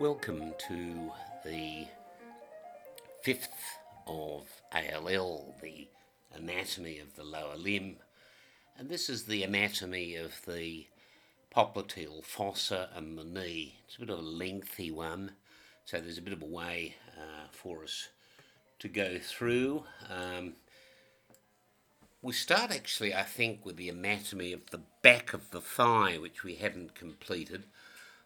Welcome to the fifth of ALL, the anatomy of the lower limb. And this is the anatomy of the popliteal fossa and the knee. It's a bit of a lengthy one, so there's a bit of a way uh, for us to go through. Um, we start actually, I think, with the anatomy of the back of the thigh, which we haven't completed.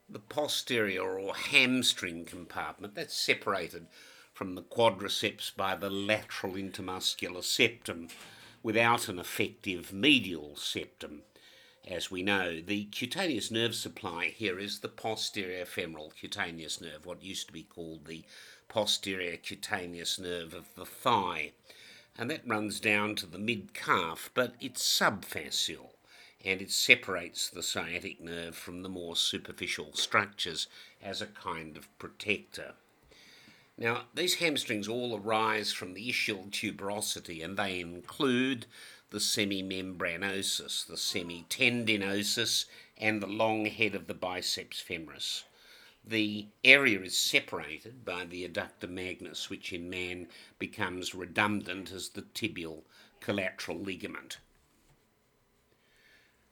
The posterior or hamstring compartment, that's separated from the quadriceps by the lateral intermuscular septum without an effective medial septum. As we know, the cutaneous nerve supply here is the posterior femoral cutaneous nerve, what used to be called the posterior cutaneous nerve of the thigh and that runs down to the mid calf, but it's subfascial and it separates the sciatic nerve from the more superficial structures as a kind of protector. Now, these hamstrings all arise from the ischial tuberosity and they include the semimembranosus, the semitendinosus, and the long head of the biceps femoris the area is separated by the adductor magnus, which in man becomes redundant as the tibial collateral ligament.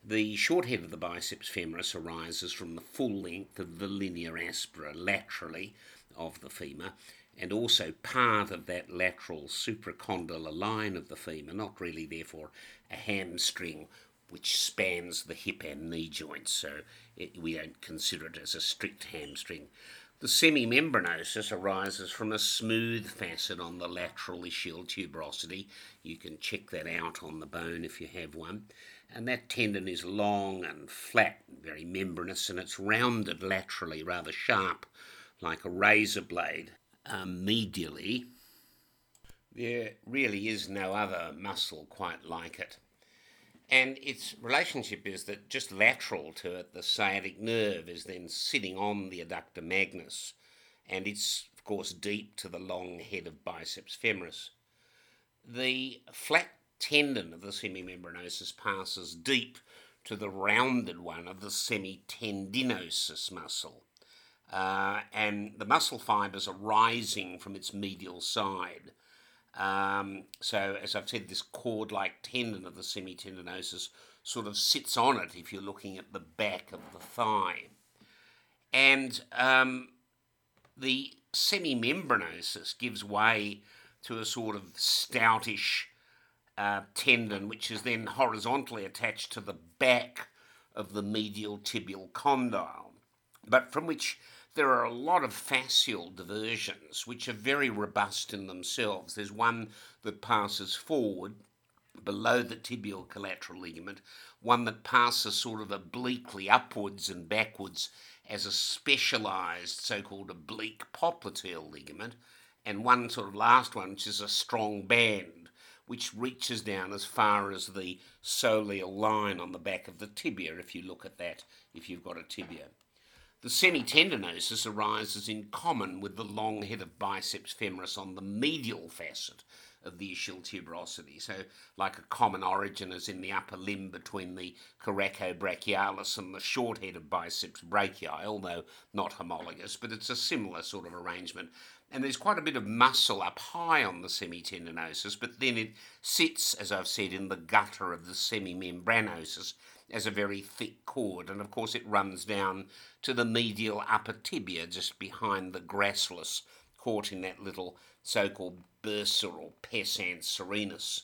The short head of the biceps femoris arises from the full length of the linea aspera laterally of the femur and also part of that lateral supracondylar line of the femur, not really therefore a hamstring which spans the hip and knee joints, so it, we don't consider it as a strict hamstring. The semimembranosus arises from a smooth facet on the lateral ischial tuberosity. You can check that out on the bone if you have one. And that tendon is long and flat, very membranous, and it's rounded laterally, rather sharp, like a razor blade. Um, medially, there really is no other muscle quite like it. And its relationship is that just lateral to it, the sciatic nerve is then sitting on the adductor magnus, and it's, of course, deep to the long head of biceps femoris. The flat tendon of the semimembranosus passes deep to the rounded one of the semitendinosus muscle. Uh, and the muscle fibers are rising from its medial side. Um, so, as I've said, this cord like tendon of the semitendinosus sort of sits on it if you're looking at the back of the thigh. And um, the semimembranosus gives way to a sort of stoutish uh, tendon, which is then horizontally attached to the back of the medial tibial condyle, but from which there are a lot of fascial diversions which are very robust in themselves. There's one that passes forward below the tibial collateral ligament, one that passes sort of obliquely upwards and backwards as a specialized so called oblique popliteal ligament, and one sort of last one, which is a strong band, which reaches down as far as the soleal line on the back of the tibia, if you look at that, if you've got a tibia. The semitendinosus arises in common with the long head of biceps femoris on the medial facet of the ischial tuberosity. So, like a common origin is in the upper limb between the coracobrachialis and the short head of biceps brachii, although not homologous, but it's a similar sort of arrangement. And there's quite a bit of muscle up high on the semitendinosus, but then it sits, as I've said, in the gutter of the semimembranosus as a very thick cord, and of course it runs down to the medial upper tibia just behind the gracilis, caught in that little so-called bursa or pes anserinus.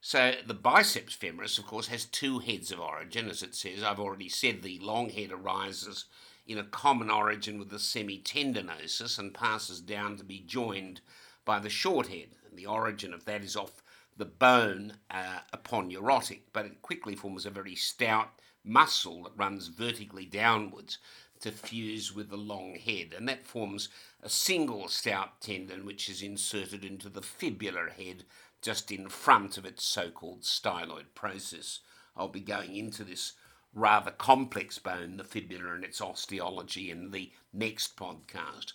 So the biceps femoris, of course, has two heads of origin, as it says. I've already said the long head arises in a common origin with the semitendinosus and passes down to be joined by the short head. And the origin of that is off the bone uh, aponeurotic, but it quickly forms a very stout muscle that runs vertically downwards to fuse with the long head, and that forms a single stout tendon which is inserted into the fibular head just in front of its so called styloid process. I'll be going into this rather complex bone, the fibula, and its osteology in the next podcast.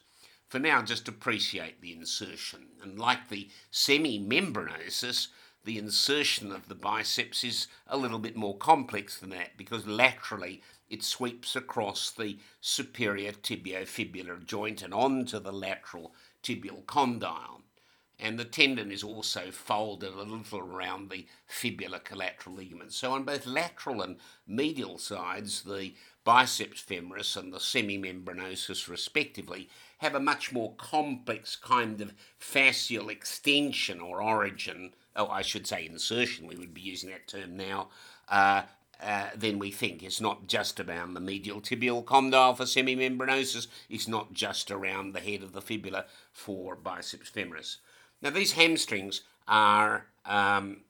For now, just appreciate the insertion. And like the semimembranosus, the insertion of the biceps is a little bit more complex than that because laterally it sweeps across the superior tibiofibular joint and onto the lateral tibial condyle. And the tendon is also folded a little around the fibular collateral ligament. So, on both lateral and medial sides, the biceps femoris and the semimembranosus, respectively, have a much more complex kind of fascial extension or origin. Oh, I should say insertion, we would be using that term now. Uh, uh, we think. It's not just around the medial tibial condyle for semimembranosus, it's not just around the head of the fibula for biceps femoris. Now, these hamstrings are um,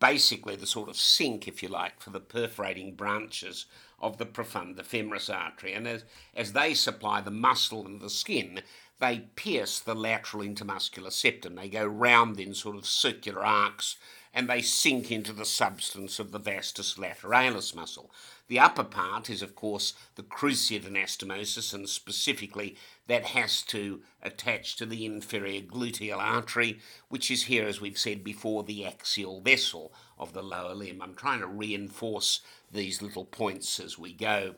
basically the sort of sink, if you like, for the perforating branches of the profunda femoris artery. And as, as they supply the muscle and the skin, they pierce the lateral intermuscular septum. They go round in sort of circular arcs and they sink into the substance of the vastus lateralis muscle. The upper part is, of course, the cruciate anastomosis, and specifically that has to attach to the inferior gluteal artery, which is here, as we've said before, the axial vessel of the lower limb. I'm trying to reinforce these little points as we go.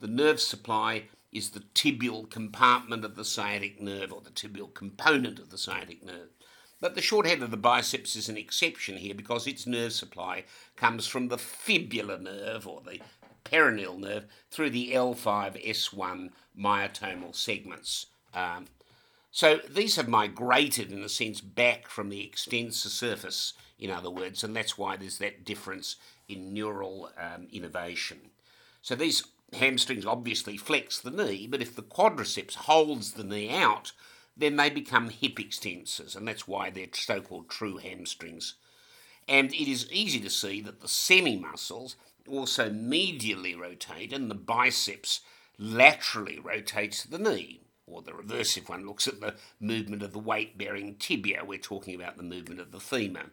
The nerve supply is the tibial compartment of the sciatic nerve, or the tibial component of the sciatic nerve. But the short head of the biceps is an exception here because its nerve supply comes from the fibular nerve or the peroneal nerve through the L5S1 myotomal segments. Um, so these have migrated, in a sense, back from the extensor surface, in other words, and that's why there's that difference in neural um, innervation. So these hamstrings obviously flex the knee, but if the quadriceps holds the knee out, then they become hip extensors, and that's why they're so called true hamstrings. And it is easy to see that the semi muscles also medially rotate, and the biceps laterally rotates the knee. Or the reverse, if one looks at the movement of the weight bearing tibia, we're talking about the movement of the femur.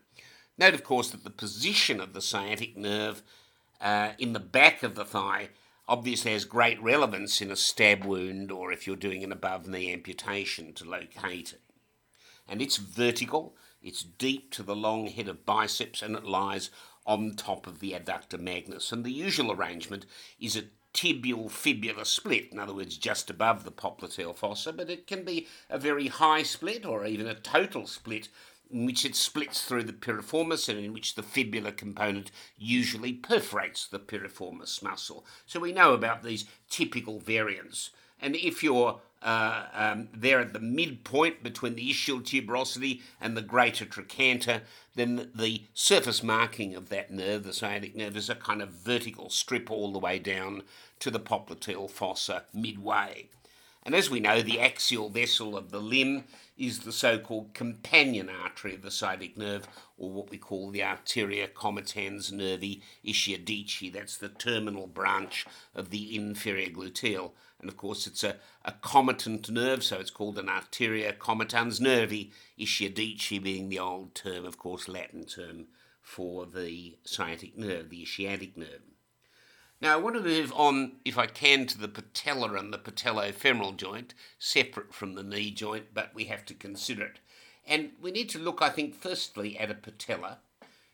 Note, of course, that the position of the sciatic nerve uh, in the back of the thigh obviously has great relevance in a stab wound or if you're doing an above knee amputation to locate it. And it's vertical, it's deep to the long head of biceps, and it lies on top of the adductor magnus. And the usual arrangement is a tibial fibular split, in other words, just above the popliteal fossa, but it can be a very high split or even a total split in which it splits through the piriformis and in which the fibular component usually perforates the piriformis muscle. So we know about these typical variants. And if you're uh, um, there at the midpoint between the ischial tuberosity and the greater trochanter, then the surface marking of that nerve, the sciatic nerve, is a kind of vertical strip all the way down to the popliteal fossa midway. And as we know, the axial vessel of the limb is the so called companion artery of the sciatic nerve, or what we call the arteria comitans nervi ischiadici. That's the terminal branch of the inferior gluteal. And of course, it's a, a comitant nerve, so it's called an arteria comitans nervi ischiadici, being the old term, of course, Latin term for the sciatic nerve, the ischiatic nerve. Now, I want to move on, if I can, to the patella and the patellofemoral joint, separate from the knee joint, but we have to consider it. And we need to look, I think, firstly at a patella.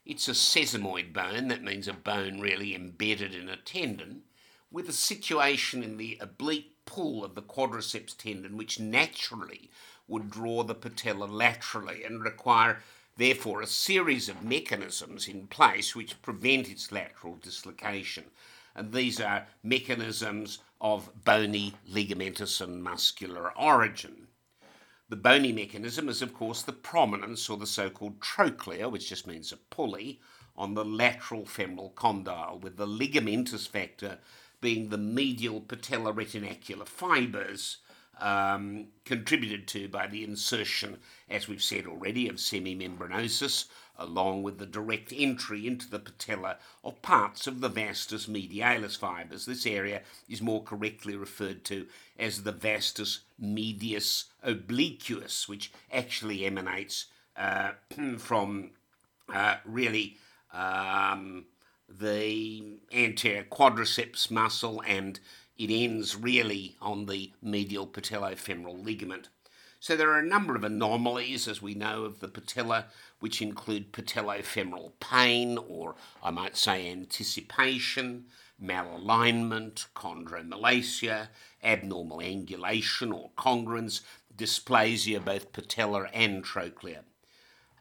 It's a sesamoid bone, that means a bone really embedded in a tendon, with a situation in the oblique pull of the quadriceps tendon, which naturally would draw the patella laterally and require, therefore, a series of mechanisms in place which prevent its lateral dislocation and these are mechanisms of bony, ligamentous, and muscular origin. The bony mechanism is, of course, the prominence or the so called trochlea, which just means a pulley, on the lateral femoral condyle, with the ligamentous factor being the medial patelloretinacular fibres um, contributed to by the insertion, as we've said already, of semimembranosus along with the direct entry into the patella of parts of the vastus medialis fibres. This area is more correctly referred to as the vastus medialis obliquus, which actually emanates uh, from uh, really um, the anterior quadriceps muscle and it ends really on the medial patellofemoral ligament. So there are a number of anomalies, as we know, of the patella, which include patellofemoral pain, or I might say anticipation, malalignment, chondromalacia, abnormal angulation or congruence, dysplasia, both patellar and trochlear.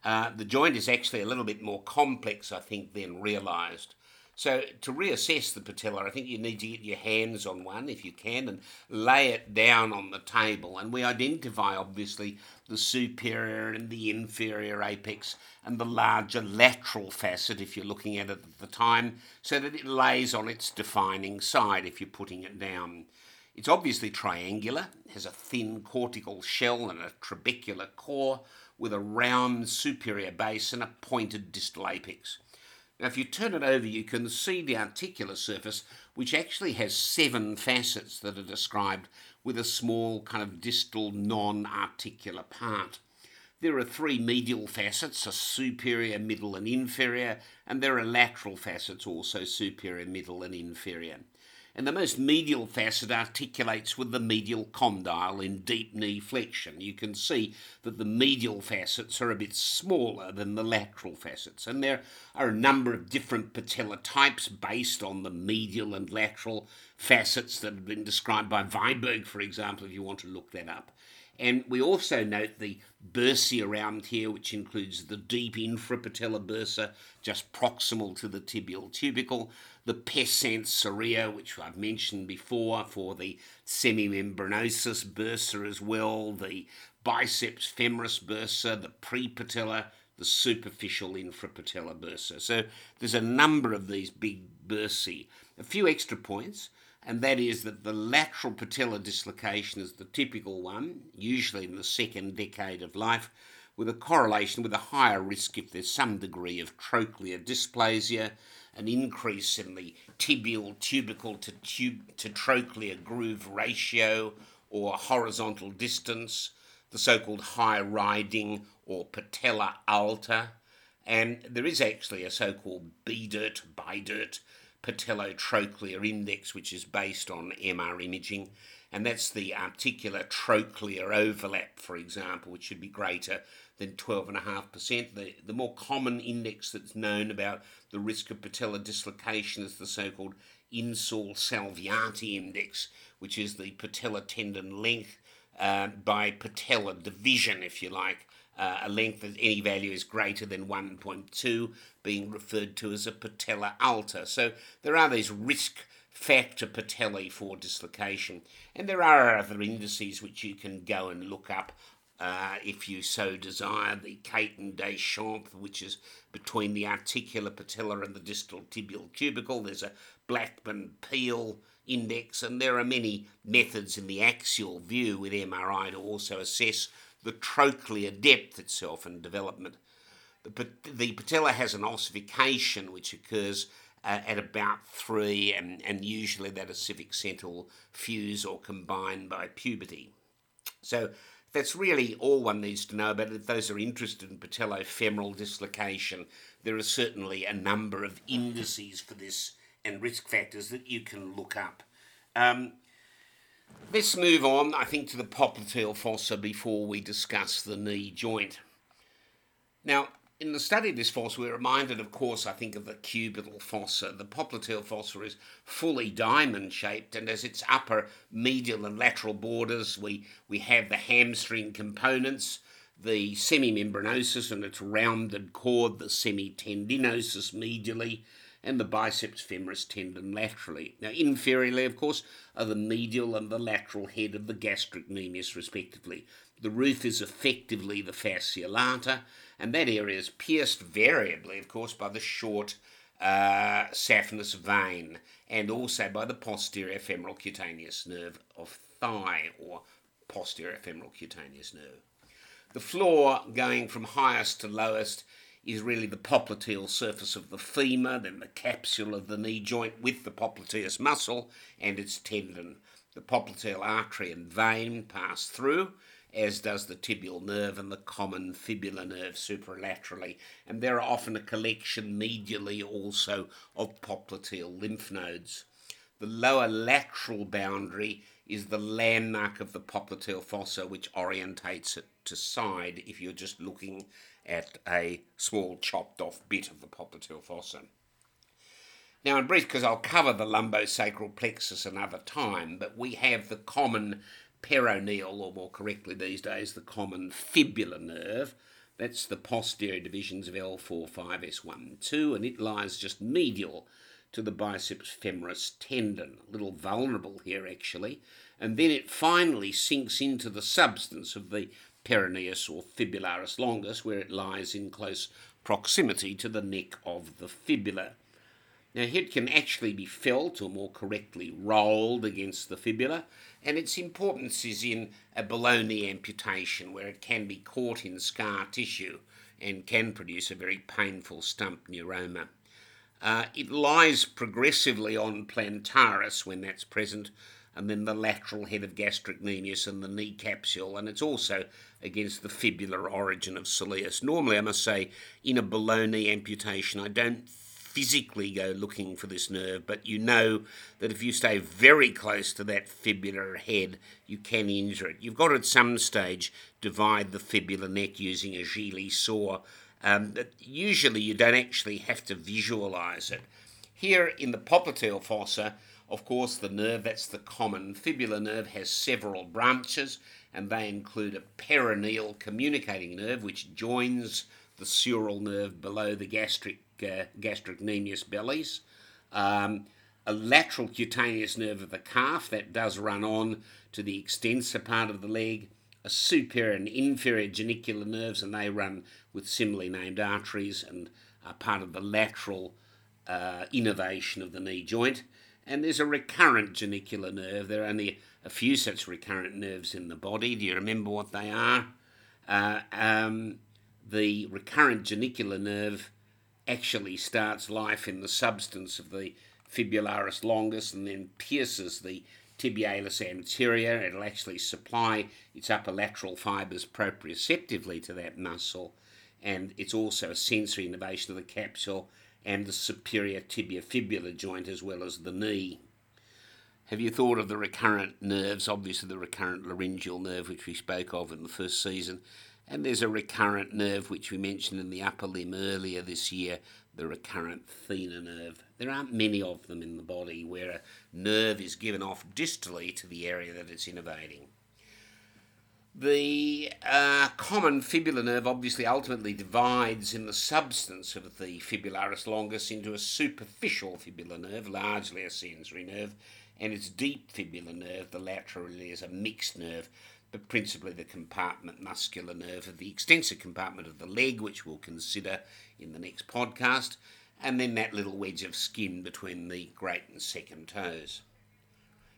Uh, the joint is actually a little bit more complex, I think, than realised. So to reassess the patella, I think you need to get your hands on one if you can and lay it down on the table. And we identify obviously the superior and the inferior apex and the larger lateral facet if you're looking at it at the time, so that it lays on its defining side if you're putting it down. It's obviously triangular, has a thin cortical shell and a trabecular core with a round superior base and a pointed distal apex. Now, if you turn it over, you can see the articular surface, which actually has seven facets that are described with a small kind of distal non-articular part. There are three medial facets, a superior, middle and inferior, and there are lateral facets also superior, middle and inferior and the most medial facet articulates with the medial condyle in deep knee flexion. You can see that the medial facets are a bit smaller than the lateral facets, and there are a number of different patella types based on the medial and lateral facets that have been described by Wiberg, for example, if you want to look that up. And we also note the bursae around here, which includes the deep infrapatellar bursa, just proximal to the tibial tubercle, the pes anserina, which I've mentioned before for the semimembranosus bursa as well, the biceps femoris bursa, the prepatellar, the superficial infrapatellar bursa. So there's a number of these big bursae. A few extra points and that is that the lateral patellar dislocation is the typical one, usually in the second decade of life, with a correlation with a higher risk if there's some degree of trochlear dysplasia, an increase in the tibial tubercle to, tube, to trochlear groove ratio or horizontal distance, the so called high riding or patella alta, and there is actually a so called Biedert, BIDIRT patellotrochlear index, which is based on MR imaging, and that's the articular trochlear overlap, for example, which should be greater than 12.5%. The, the more common index that's known about the risk of patellar dislocation is the so called Insall Salvati index, which is the patella tendon length uh, by patella division, if you like, uh, a length of any value is greater than 1.2 being referred to as a patella alta. So there are these risk factor patellae for dislocation. And there are other indices which you can go and look up uh, if you so desire. The Caton Deschamps, which is between the articular patella and the distal tibial tubercle. There's a Blackburne Peel index, and there are many methods in the axial view with MRI to also assess the trochlear depth itself and development. The, the patella has an ossification which occurs uh, at about three, and, and usually that ossific centre will fuse or combine by puberty. So that's really all one needs to know about. If those are interested in patellofemoral dislocation, there are certainly a number of indices for this and risk factors that you can look up. Um, Let's move on, I think, to the popliteal fossa before we discuss the knee joint. Now, in the study of this fossa, we're reminded, of course, I think, of the cubital fossa. The popliteal fossa is fully diamond shaped, and as its upper medial and lateral borders, we, we have the hamstring components, the semimembranosus and its rounded cord, the semitendinosus medially, and the biceps femoris tendon laterally. Now, inferiorly, of course, are the medial and the lateral head of the gastrocnemius, respectively. The roof is effectively the fascia lata, and that area is pierced variably, of course, by the short uh, saphenous vein and also by the posterior femoral cutaneous nerve of thigh or posterior femoral cutaneous nerve. The floor, going from highest to lowest, is really the popliteal surface of the femur, then the capsule of the knee joint with the popliteus muscle and its tendon. The popliteal artery and vein pass through, as does the tibial nerve and the common fibular nerve superlaterally, and there are often a collection medially also of popliteal lymph nodes. The lower lateral boundary is the landmark of the popliteal fossa, which orientates it to side if you're just looking at a small chopped off bit of the popliteal fossa. Now, in brief, because I'll cover the lumbosacral plexus another time, but we have the common peroneal, or more correctly these days, the common fibular nerve. That's the posterior divisions of L4, 5, S1, 2, and it lies just medial to the biceps femoris tendon, a little vulnerable here actually, and then it finally sinks into the substance of the peroneus or fibularis longus, where it lies in close proximity to the neck of the fibula. Now, it can actually be felt, or more correctly, rolled against the fibula, and its importance is in a below-knee amputation, where it can be caught in scar tissue and can produce a very painful stump neuroma. Uh, it lies progressively on plantaris when that's present, and then the lateral head of gastrocnemius and the knee capsule, and it's also against the fibular origin of soleus. Normally, I must say, in a below knee amputation, I don't physically go looking for this nerve, but you know that if you stay very close to that fibular head, you can injure it. You've got to at some stage divide the fibular neck using a Gigli saw. Um, usually, you don't actually have to visualize it. Here in the popliteal fossa, of course, the nerve, that's the common fibular nerve, has several branches, and they include a peroneal communicating nerve, which joins the sural nerve below the gastric uh, gastrocnemius bellies. Um, a lateral cutaneous nerve of the calf that does run on to the extensor part of the leg, a superior and inferior genicular nerves, and they run with similarly named arteries and are part of the lateral uh, innervation of the knee joint and there's a recurrent genicular nerve. There are only a few such recurrent nerves in the body. Do you remember what they are? Uh, um, the recurrent genicular nerve actually starts life in the substance of the fibularis longus and then pierces the tibialis anterior. It'll actually supply its upper lateral fibres proprioceptively to that muscle, and it's also a sensory innervation of the capsule and the superior tibiofibular joint as well as the knee. Have you thought of the recurrent nerves? Obviously, the recurrent laryngeal nerve, which we spoke of in the first season, and there's a recurrent nerve which we mentioned in the upper limb earlier this year, the recurrent thenar nerve. There aren't many of them in the body where a nerve is given off distally to the area that it's innervating. The uh, common fibular nerve obviously ultimately divides in the substance of the fibularis longus into a superficial fibular nerve, largely a sensory nerve, and its deep fibular nerve, the laterally, is a mixed nerve, but principally the compartment muscular nerve of the extensor compartment of the leg, which we'll consider in the next podcast, and then that little wedge of skin between the great and second toes.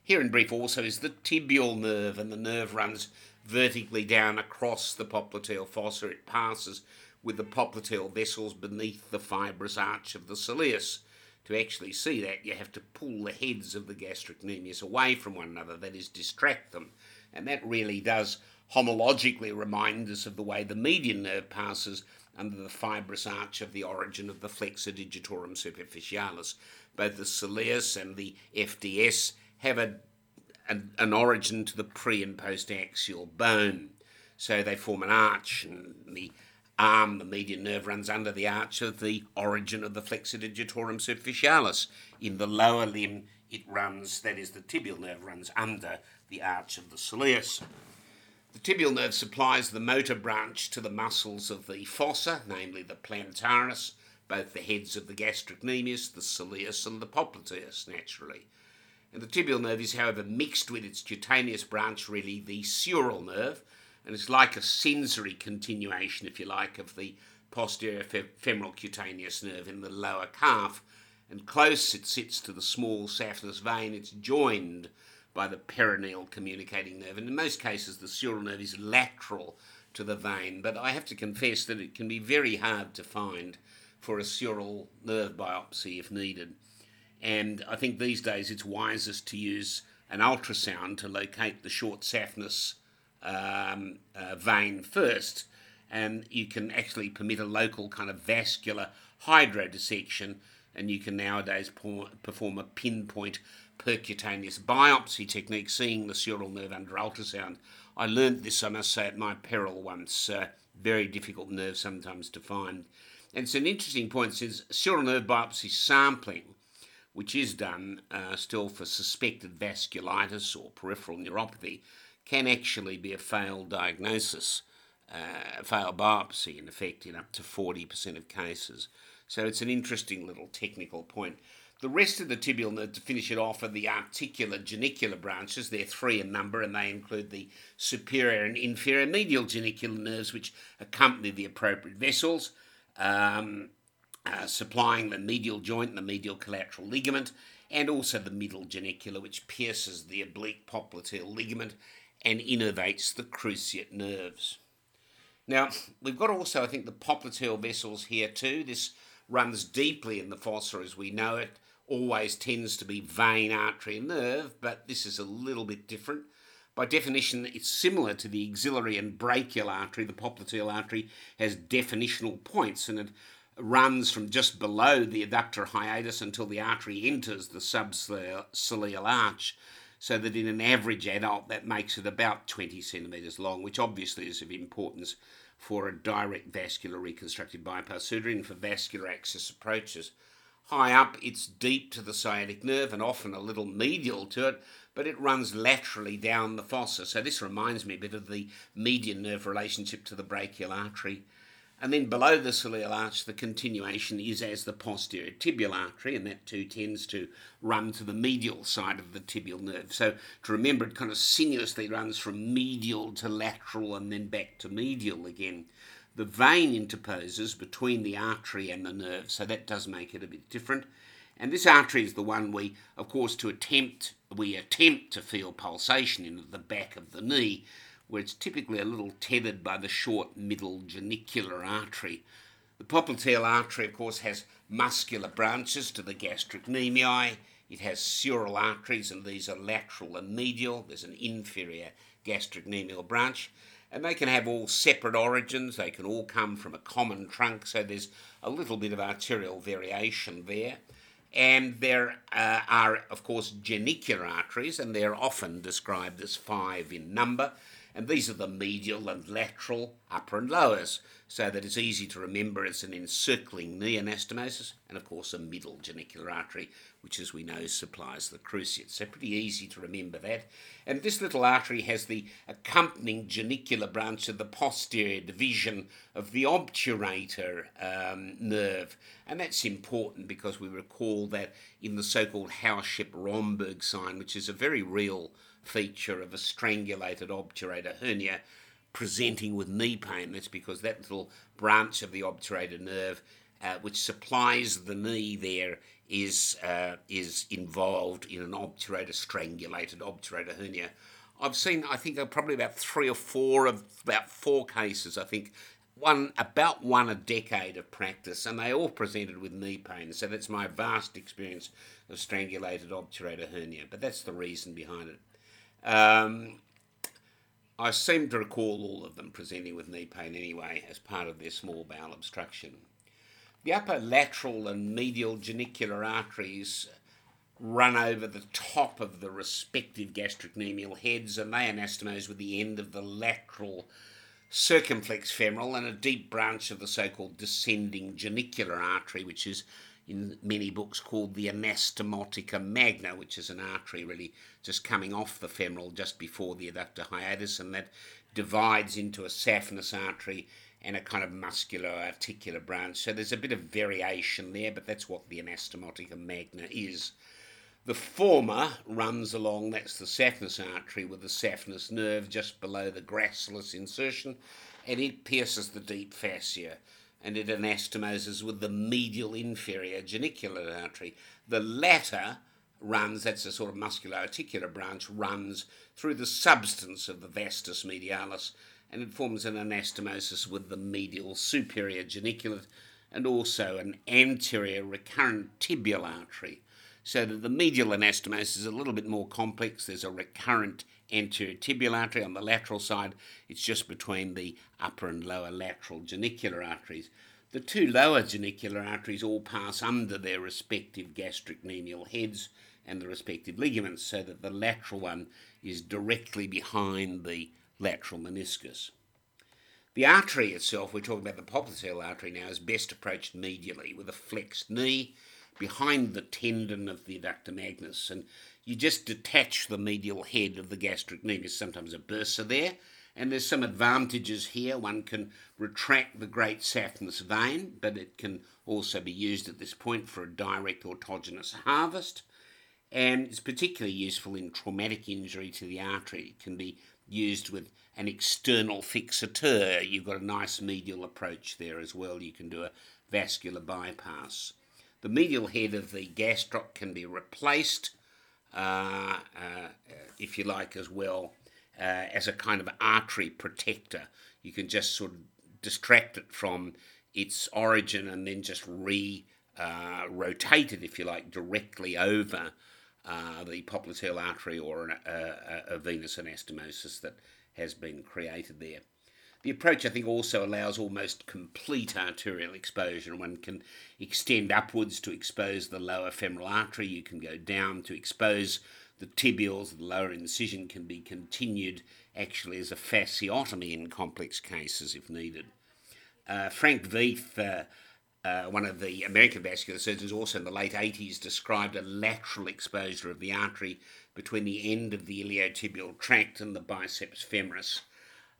Here in brief also is the tibial nerve, and the nerve runs vertically down across the popliteal fossa. It passes with the popliteal vessels beneath the fibrous arch of the soleus. To actually see that, you have to pull the heads of the gastrocnemius away from one another, that is, distract them. And that really does homologically remind us of the way the median nerve passes under the fibrous arch of the origin of the flexor digitorum superficialis. Both the soleus and the FDS have a an, an origin to the pre and post axial bone. So they form an arch, and the arm, the median nerve, runs under the arch of the origin of the flexor digitorum superficialis. In the lower limb, it runs, that is, the tibial nerve runs under the arch of the soleus. The tibial nerve supplies the motor branch to the muscles of the fossa, namely the plantaris, both the heads of the gastrocnemius, the soleus, and the popliteus, naturally. And the tibial nerve is, however, mixed with its cutaneous branch, really the sural nerve, and it's like a sensory continuation, if you like, of the posterior femoral cutaneous nerve in the lower calf. And close it sits to the small saphenous vein, it's joined by the peroneal communicating nerve. And in most cases, the sural nerve is lateral to the vein, but I have to confess that it can be very hard to find for a sural nerve biopsy if needed. And I think these days it's wisest to use an ultrasound to locate the short saphenous um, uh, vein first. And you can actually permit a local kind of vascular hydrodissection, and you can nowadays perform a pinpoint percutaneous biopsy technique, seeing the sural nerve under ultrasound. I learned this, I must say, at my peril once. Uh, very difficult nerve sometimes to find. And it's an interesting point since sural nerve biopsy sampling which is done uh, still for suspected vasculitis or peripheral neuropathy, can actually be a failed diagnosis, uh, failed biopsy, in effect, in up to 40% of cases. So it's an interesting little technical point. The rest of the tibial nerve, to finish it off, are the articular genicular branches. They're three in number, and they include the superior and inferior medial genicular nerves, which accompany the appropriate vessels, um, uh, supplying the medial joint and the medial collateral ligament, and also the middle genicular, which pierces the oblique popliteal ligament and innervates the cruciate nerves. Now, we've got also, I think, the popliteal vessels here too. This runs deeply in the fossa as we know it always tends to be vein, artery, and nerve, but this is a little bit different. By definition, it's similar to the axillary and brachial artery. The popliteal artery has definitional points and it runs from just below the adductor hiatus until the artery enters the subciliar arch, so that in an average adult that makes it about 20 centimetres long, which obviously is of importance for a direct vascular reconstructive bypass surgery and for vascular access approaches. High up, it's deep to the sciatic nerve and often a little medial to it, but it runs laterally down the fossa. So this reminds me a bit of the median nerve relationship to the brachial artery. And then below the soleal arch, the continuation is as the posterior tibial artery, and that too tends to run to the medial side of the tibial nerve. So to remember, it kind of sinuously runs from medial to lateral and then back to medial again the vein interposes between the artery and the nerve, so that does make it a bit different. And this artery is the one we, of course, to attempt we attempt to feel pulsation in the back of the knee, where it's typically a little tethered by the short middle genicular artery. The popliteal artery, of course, has muscular branches to the gastric gastrocnemiae. It has sural arteries, and these are lateral and medial. There's an inferior gastrocnemial branch and they can have all separate origins, they can all come from a common trunk, so there's a little bit of arterial variation there. And there uh, are, of course, genicular arteries, and they're often described as five in number. And these are the medial and lateral, upper and lowers, so that it's easy to remember it's an encircling knee anastomosis, and of course a middle genicular artery, which as we know supplies the cruciate. So pretty easy to remember that. And this little artery has the accompanying genicular branch of the posterior division of the obturator um, nerve. And that's important because we recall that in the so-called Howship-Romberg sign, which is a very real feature of a strangulated obturator hernia presenting with knee pain. That's because that little branch of the obturator nerve, uh, which supplies the knee there, is uh, is involved in an obturator strangulated obturator hernia. I've seen, I think, probably about three or four of about four cases. I think one about one a decade of practice, and they all presented with knee pain. So that's my vast experience of strangulated obturator hernia. But that's the reason behind it. Um, I seem to recall all of them presenting with knee pain anyway as part of their small bowel obstruction. The upper lateral and medial genicular arteries run over the top of the respective gastrocnemial heads and they anastomose with the end of the lateral circumflex femoral and a deep branch of the so called descending genicular artery, which is in many books called the anastomotica magna, which is an artery really just coming off the femoral just before the adductor hiatus, and that divides into a saphenous artery and a kind of muscular articular branch. So there's a bit of variation there, but that's what the anastomotica magna is. The former runs along, that's the saphenous artery with the saphenous nerve just below the gracilis insertion, and it pierces the deep fascia and it anastomoses with the medial inferior genicular artery. The latter runs, that's a sort of muscular articular branch, runs through the substance of the vastus medialis and it forms an anastomosis with the medial superior geniculate and also an anterior recurrent tibial artery. So that the medial anastomosis is a little bit more complex. There's a recurrent anterior tibial artery on the lateral side. It's just between the upper and lower lateral genicular arteries. The two lower genicular arteries all pass under their respective gastrocnemial heads and the respective ligaments, so that the lateral one is directly behind the lateral meniscus. The artery itself, we're talking about the popliteal artery now, is best approached medially with a flexed knee, behind the tendon of the adductor magnus, and you just detach the medial head of the gastric knee. Sometimes a bursa there, and there's some advantages here. One can retract the great saphenous vein, but it can also be used at this point for a direct autogenous harvest. And it's particularly useful in traumatic injury to the artery. It can be used with an external fixateur. You've got a nice medial approach there as well. You can do a vascular bypass. The medial head of the gastroc can be replaced, if you like, as well, uh, as a kind of artery protector. You can just sort of distract it from its origin and then just re uh, rotate it, if you like, directly over uh, the popliteal artery or an, a venous anastomosis that has been created there. The approach, I think, also allows almost complete arterial exposure. One can extend upwards to expose the lower femoral artery. You can go down to expose the tibials. The lower incision can be continued actually as a fasciotomy in complex cases if needed. Uh, Frank Veith, uh, uh, one of the American vascular surgeons, also in the late 80s, described a lateral exposure of the artery between the end of the iliotibial tract and the biceps femoris.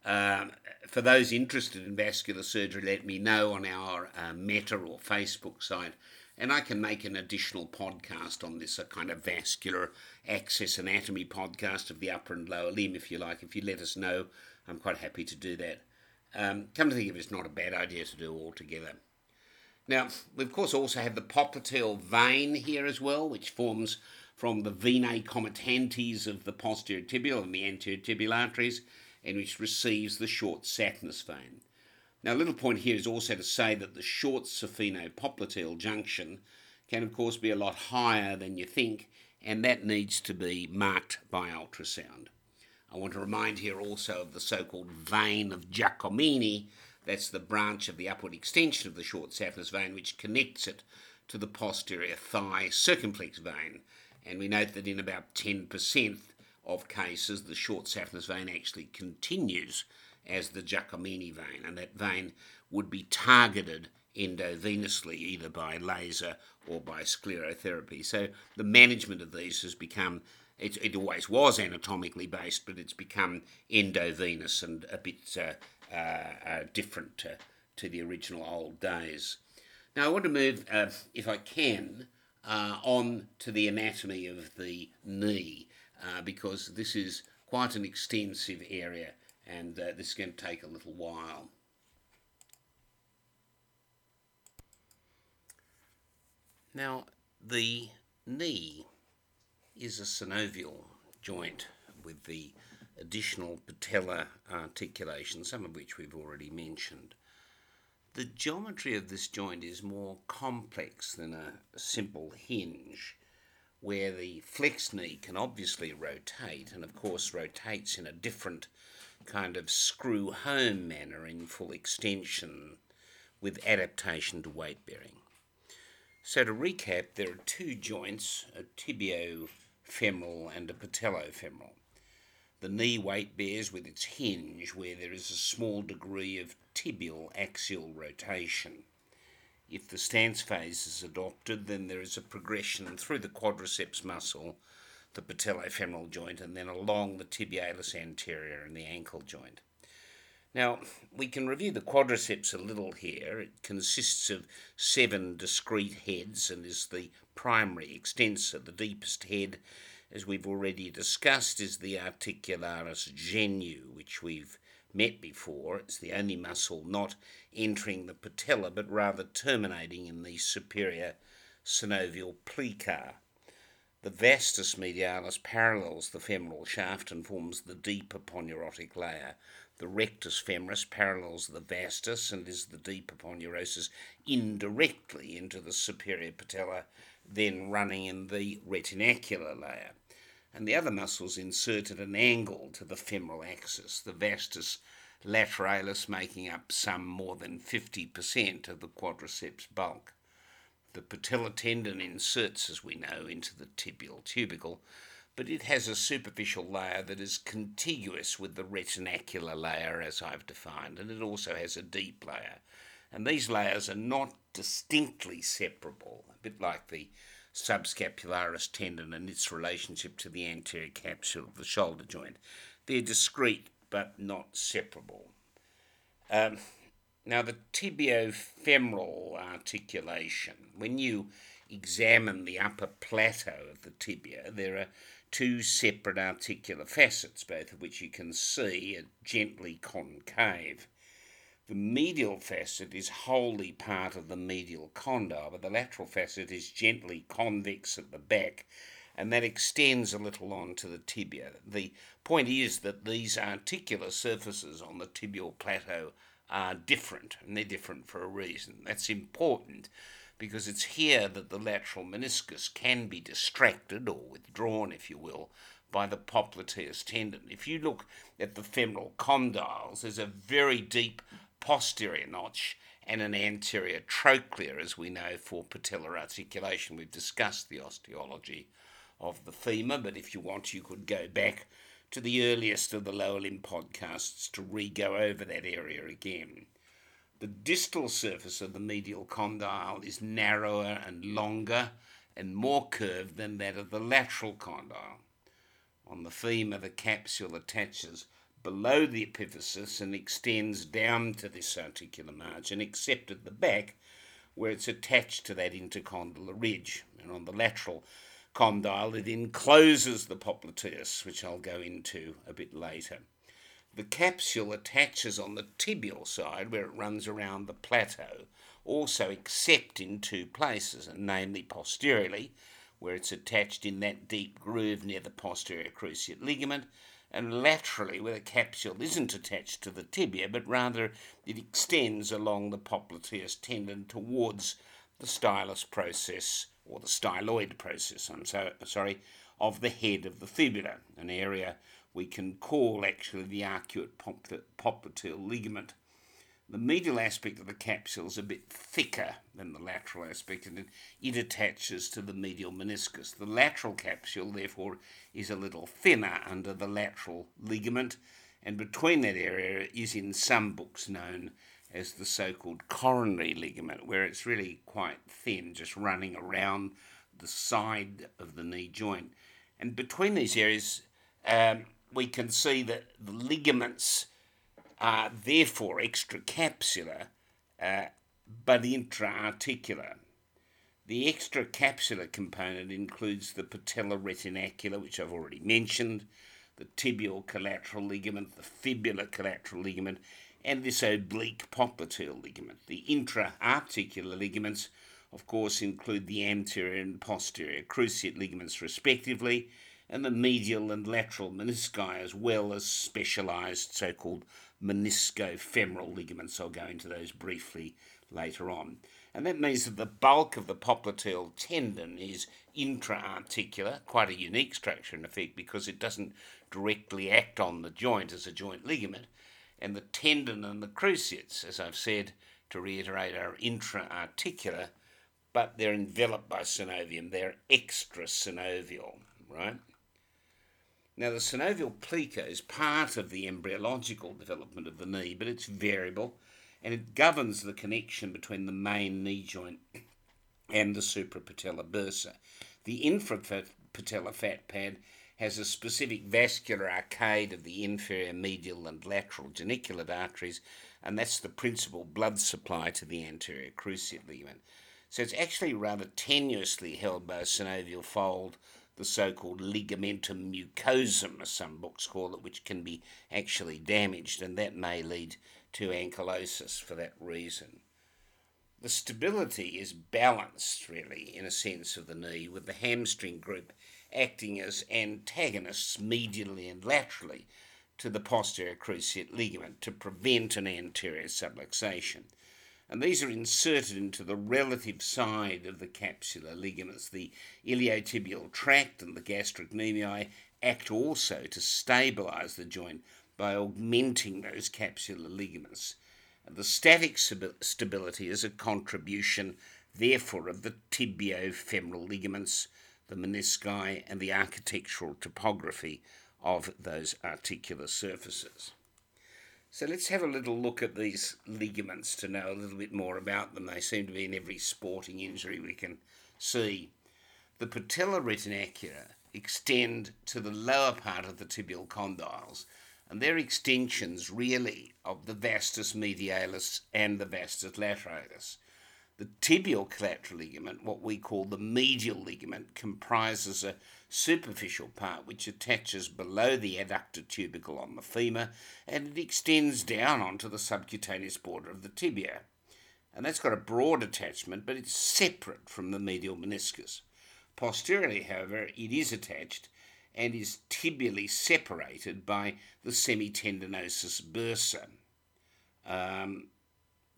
Um, for those interested in vascular surgery, let me know on our uh, Meta or Facebook site, and I can make an additional podcast on this, a kind of vascular access anatomy podcast of the upper and lower limb, if you like. If you let us know, I'm quite happy to do that. Um, come to think of it, it's not a bad idea to do altogether. Now, we of course also have the popliteal vein here as well, which forms from the venae comitantes of the posterior tibial and the anterior tibial arteries and which receives the short saphenous vein. Now, a little point here is also to say that the short sapheno-popliteal junction can, of course, be a lot higher than you think, and that needs to be marked by ultrasound. I want to remind here also of the so called vein of Giacomini. That's the branch of the upward extension of the short saphenous vein which connects it to the posterior thigh circumflex vein. And we note that in about 10% of cases, the short saphenous vein actually continues as the Giacomini vein, and that vein would be targeted endovenously either by laser or by sclerotherapy. So the management of these has become, it, it always was anatomically based, but it's become endovenous and a bit uh, uh, uh, different to, to the original old days. Now I want to move, uh, if I can, uh, on to the anatomy of the knee uh, because this is quite an extensive area and uh, this is going to take a little while. Now, the knee is a synovial joint with the additional patellar articulation, some of which we've already mentioned. The geometry of this joint is more complex than a simple hinge where the flex knee can obviously rotate and of course rotates in a different kind of screw home manner in full extension with adaptation to weight bearing. So to recap, there are two joints, a tibiofemoral and a patellofemoral. The knee weight bears with its hinge where there is a small degree of tibial axial rotation. If the stance phase is adopted, then there is a progression through the quadriceps muscle, the patellofemoral joint, and then along the tibialis anterior and the ankle joint. Now, we can review the quadriceps a little here. It consists of seven discrete heads and is the primary extensor. The deepest head, as we've already discussed, is the articularis genu, which we've met before. It's the only muscle not entering the patella but rather terminating in the superior synovial plica. The vastus medialis parallels the femoral shaft and forms the deep aponeurotic layer. The rectus femoris parallels the vastus and is the deep aponeurosis indirectly into the superior patella, then running in the retinacular layer and the other muscles insert at an angle to the femoral axis, the vastus lateralis making up some more than 50% of the quadriceps bulk. The patellar tendon inserts, as we know, into the tibial tubercle, but it has a superficial layer that is contiguous with the retinacular layer, as I've defined, and it also has a deep layer. And these layers are not distinctly separable, a bit like the subscapularis tendon and its relationship to the anterior capsule of the shoulder joint. They're discrete but not separable. Um, now, the tibiofemoral articulation, when you examine the upper plateau of the tibia, there are two separate articular facets, both of which you can see are gently concave. The medial facet is wholly part of the medial condyle, but the lateral facet is gently convex at the back, and that extends a little on to the tibia. The point is that these articular surfaces on the tibial plateau are different, and they're different for a reason. That's important because it's here that the lateral meniscus can be distracted or withdrawn, if you will, by the popliteus tendon. If you look at the femoral condyles, there's a very deep posterior notch and an anterior trochlea, as we know, for patellar articulation. We've discussed the osteology of the femur, but if you want, you could go back to the earliest of the lower limb podcasts to re go over that area again. The distal surface of the medial condyle is narrower and longer and more curved than that of the lateral condyle. On the femur, the capsule attaches below the epiphysis and extends down to this articular margin, except at the back, where it's attached to that intercondylar ridge. And on the lateral condyle, it encloses the popliteus, which I'll go into a bit later. The capsule attaches on the tibial side, where it runs around the plateau, also except in two places, and namely posteriorly, where it's attached in that deep groove near the posterior cruciate ligament, and laterally where the capsule isn't attached to the tibia, but rather it extends along the popliteus tendon towards the stylus process, or the styloid process, I'm so, sorry, of the head of the fibula, an area we can call actually the arcuate popliteal ligament. The medial aspect of the capsule is a bit thicker than the lateral aspect and it attaches to the medial meniscus. The lateral capsule, therefore, is a little thinner under the lateral ligament, and between that area is in some books known as the so called coronary ligament, where it's really quite thin, just running around the side of the knee joint. And between these areas, um, we can see that the ligaments are therefore extracapsular uh, but intra-articular. The extracapsular component includes the patella retinacular, which I've already mentioned, the tibial collateral ligament, the fibular collateral ligament, and this oblique popliteal ligament. The intra-articular ligaments, of course, include the anterior and posterior cruciate ligaments, respectively, and the medial and lateral menisci, as well as specialized so called meniscofemoral ligaments. I'll go into those briefly later on. And that means that the bulk of the popliteal tendon is intra-articular, quite a unique structure in effect because it doesn't directly act on the joint as a joint ligament. And the tendon and the cruciates, as I've said, to reiterate, are intra-articular, but they're enveloped by synovium. They're extrasynovial, right? Now, the synovial plica is part of the embryological development of the knee, but it's variable and it governs the connection between the main knee joint and the suprapatellar bursa. The infrapatellar fat pad has a specific vascular arcade of the inferior medial and lateral geniculate arteries, and that's the principal blood supply to the anterior cruciate ligament. So it's actually rather tenuously held by a synovial fold the so-called ligamentum mucosum, as some books call it, which can be actually damaged, and that may lead to ankylosis for that reason. The stability is balanced, really, in a sense of the knee, with the hamstring group acting as antagonists medially and laterally to the posterior cruciate ligament to prevent an anterior subluxation and these are inserted into the relative side of the capsular ligaments. The iliotibial tract and the gastrocnemiae act also to stabilize the joint by augmenting those capsular ligaments. The static stability is a contribution, therefore, of the tibiofemoral ligaments, the menisci, and the architectural topography of those articular surfaces. So let's have a little look at these ligaments to know a little bit more about them. They seem to be in every sporting injury we can see. The patella retinacula extend to the lower part of the tibial condyles, and they're extensions really of the vastus medialis and the vastus lateralis. The tibial collateral ligament, what we call the medial ligament, comprises a superficial part which attaches below the adductor tubercle on the femur and it extends down onto the subcutaneous border of the tibia. And that's got a broad attachment, but it's separate from the medial meniscus. Posteriorly, however, it is attached and is tibially separated by the semitendinosus bursa. Um,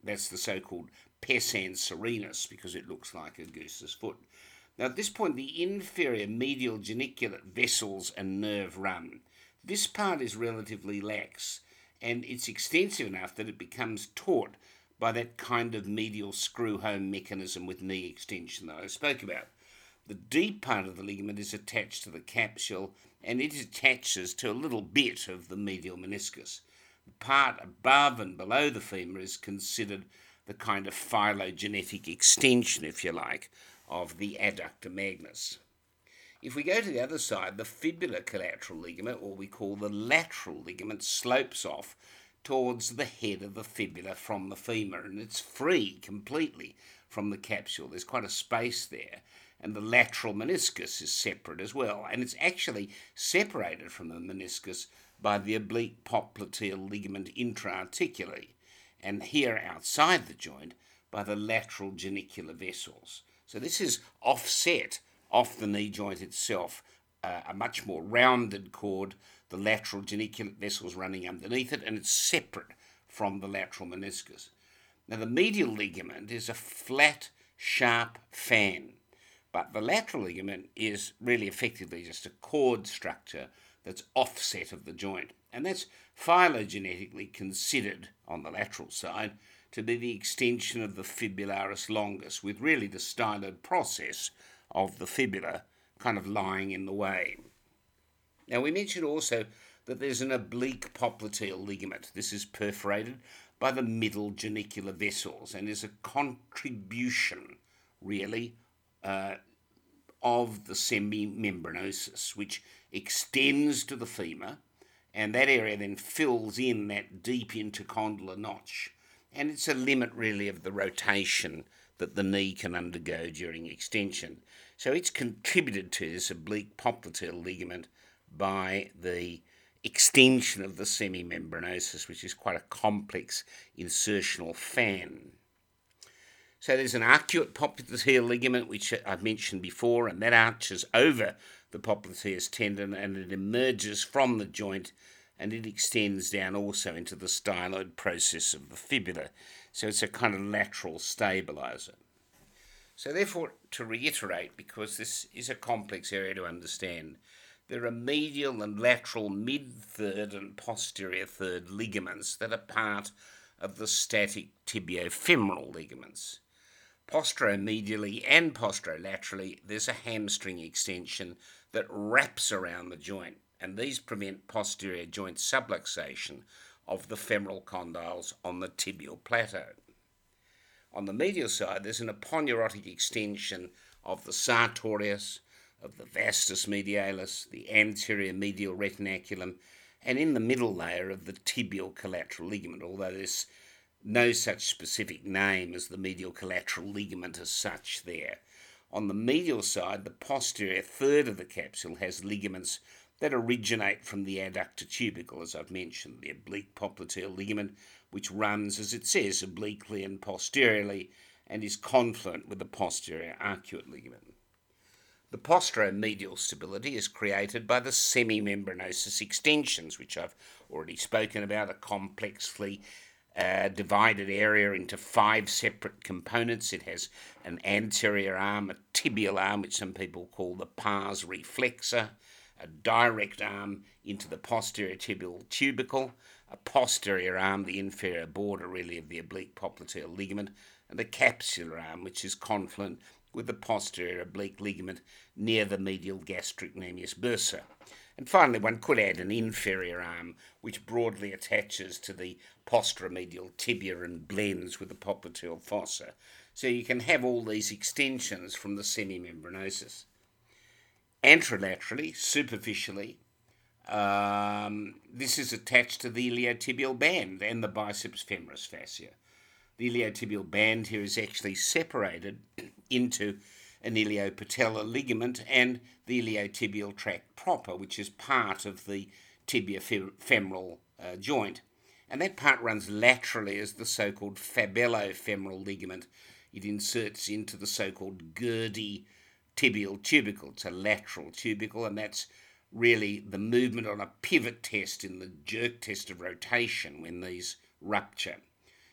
that's the so called pes anserinus because it looks like a goose's foot. Now, at this point, the inferior medial geniculate vessels and nerve run. This part is relatively lax and it's extensive enough that it becomes taut by that kind of medial screw home mechanism with knee extension that I spoke about. The deep part of the ligament is attached to the capsule and it attaches to a little bit of the medial meniscus. The part above and below the femur is considered the kind of phylogenetic extension, if you like, of the adductor magnus. If we go to the other side, the fibular collateral ligament, or we call the lateral ligament, slopes off towards the head of the fibula from the femur, and it's free completely from the capsule. There's quite a space there, and the lateral meniscus is separate as well, and it's actually separated from the meniscus by the oblique popliteal ligament intraarticularly and here outside the joint by the lateral genicular vessels. So this is offset off the knee joint itself, uh, a much more rounded cord, the lateral genicular vessels running underneath it, and it's separate from the lateral meniscus. Now the medial ligament is a flat, sharp fan, but the lateral ligament is really effectively just a cord structure that's offset of the joint. And that's phylogenetically considered on the lateral side to be the extension of the fibularis longus, with really the styloid process of the fibula kind of lying in the way. Now, we mentioned also that there's an oblique popliteal ligament. This is perforated by the middle genicular vessels and is a contribution, really, uh, of the semimembranosus, which extends to the femur, and that area then fills in that deep intercondylar notch. And it's a limit, really, of the rotation that the knee can undergo during extension. So it's contributed to this oblique popliteal ligament by the extension of the semimembranosus, which is quite a complex insertional fan. So there's an arcuate popliteal ligament, which I've mentioned before, and that arches over the popliteus tendon and it emerges from the joint and it extends down also into the styloid process of the fibula. So it's a kind of lateral stabilizer. So, therefore, to reiterate, because this is a complex area to understand, there are medial and lateral mid third and posterior third ligaments that are part of the static tibiofemoral ligaments. Posteromedially and posterolaterally, there's a hamstring extension that wraps around the joint, and these prevent posterior joint subluxation of the femoral condyles on the tibial plateau. On the medial side, there's an aponeurotic extension of the sartorius, of the vastus medialis, the anterior medial retinaculum, and in the middle layer of the tibial collateral ligament, although there's no such specific name as the medial collateral ligament as such there. On the medial side, the posterior third of the capsule has ligaments that originate from the adductor tubercle, as I've mentioned, the oblique popliteal ligament, which runs, as it says, obliquely and posteriorly and is confluent with the posterior arcuate ligament. The posteromedial stability is created by the semimembranosus extensions, which I've already spoken about, a complexly divided area into five separate components. It has an anterior arm, a tibial arm, which some people call the pars reflexa, a direct arm into the posterior tibial tubercle, a posterior arm, the inferior border really of the oblique popliteal ligament, and a capsular arm, which is confluent with the posterior oblique ligament near the medial gastrocnemius bursa. And finally, one could add an inferior arm, which broadly attaches to the posteromedial tibia and blends with the popliteal fossa. So you can have all these extensions from the semimembranosus. Anterolaterally, superficially, um, this is attached to the iliotibial band and the biceps femoris fascia. The iliotibial band here is actually separated into an iliopatellar ligament and the iliotibial tract proper, which is part of the tibia femoral uh, joint. And that part runs laterally as the so called fabellofemoral ligament. It inserts into the so called Gerdy tibial tubercle. It's a lateral tubercle, and that's really the movement on a pivot test in the jerk test of rotation when these rupture.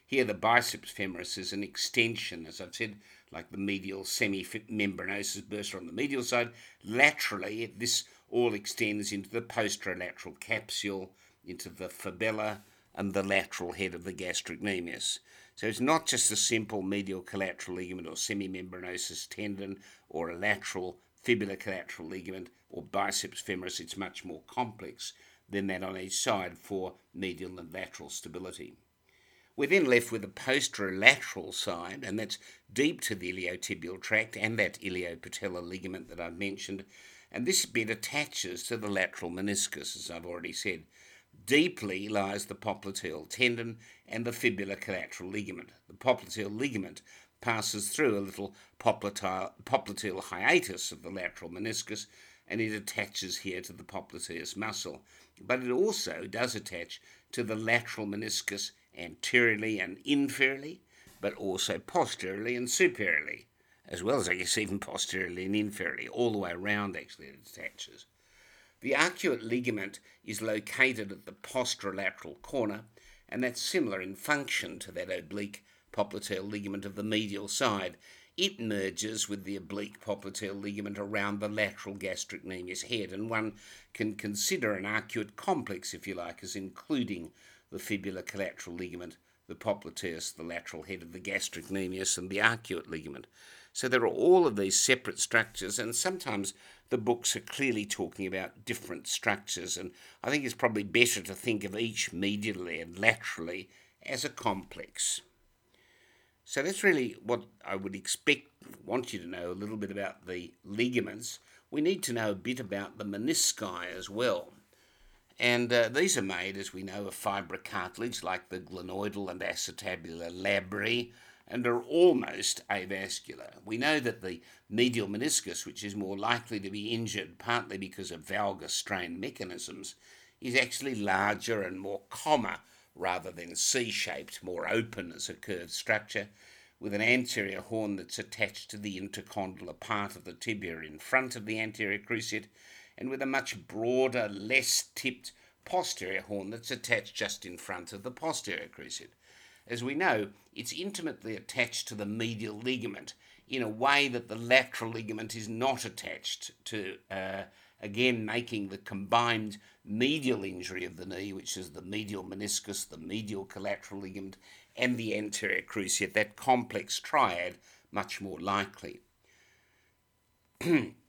Here, the biceps femoris is an extension, as I've said, like the medial semimembranosus bursa on the medial side. Laterally, this all extends into the posterolateral capsule, into the fabella, and the lateral head of the gastrocnemius. So it's not just a simple medial collateral ligament or semimembranosus tendon or a lateral fibular collateral ligament or biceps femoris, it's much more complex than that on each side for medial and lateral stability. We're then left with the posterolateral side, and that's deep to the iliotibial tract and that iliopatellar ligament that I've mentioned. And this bit attaches to the lateral meniscus, as I've already said. Deeply lies the popliteal tendon and the fibular collateral ligament. The popliteal ligament passes through a little popliteal, popliteal hiatus of the lateral meniscus and it attaches here to the popliteus muscle. But it also does attach to the lateral meniscus anteriorly and inferiorly, but also posteriorly and superiorly, as well as, I guess, even posteriorly and inferiorly, all the way around actually it attaches. The arcuate ligament is located at the posterolateral corner, and that's similar in function to that oblique popliteal ligament of the medial side. It merges with the oblique popliteal ligament around the lateral gastrocnemius head, and one can consider an arcuate complex, if you like, as including the fibular collateral ligament, the popliteus, the lateral head of the gastrocnemius, and the arcuate ligament. So there are all of these separate structures, and sometimes the books are clearly talking about different structures, and I think it's probably better to think of each medially and laterally as a complex. So that's really what I would expect, want you to know a little bit about the ligaments. We need to know a bit about the menisci as well. And uh, these are made, as we know, of fibrocartilage like the glenoidal and acetabular labri and are almost avascular. We know that the medial meniscus, which is more likely to be injured partly because of valgus strain mechanisms, is actually larger and more comma rather than C shaped, more open as a curved structure, with an anterior horn that's attached to the intercondylar part of the tibia in front of the anterior cruciate and with a much broader, less tipped posterior horn that's attached just in front of the posterior cruciate. As we know, it's intimately attached to the medial ligament in a way that the lateral ligament is not attached to, uh, again, making the combined medial injury of the knee, which is the medial meniscus, the medial collateral ligament, and the anterior cruciate, that complex triad, much more likely.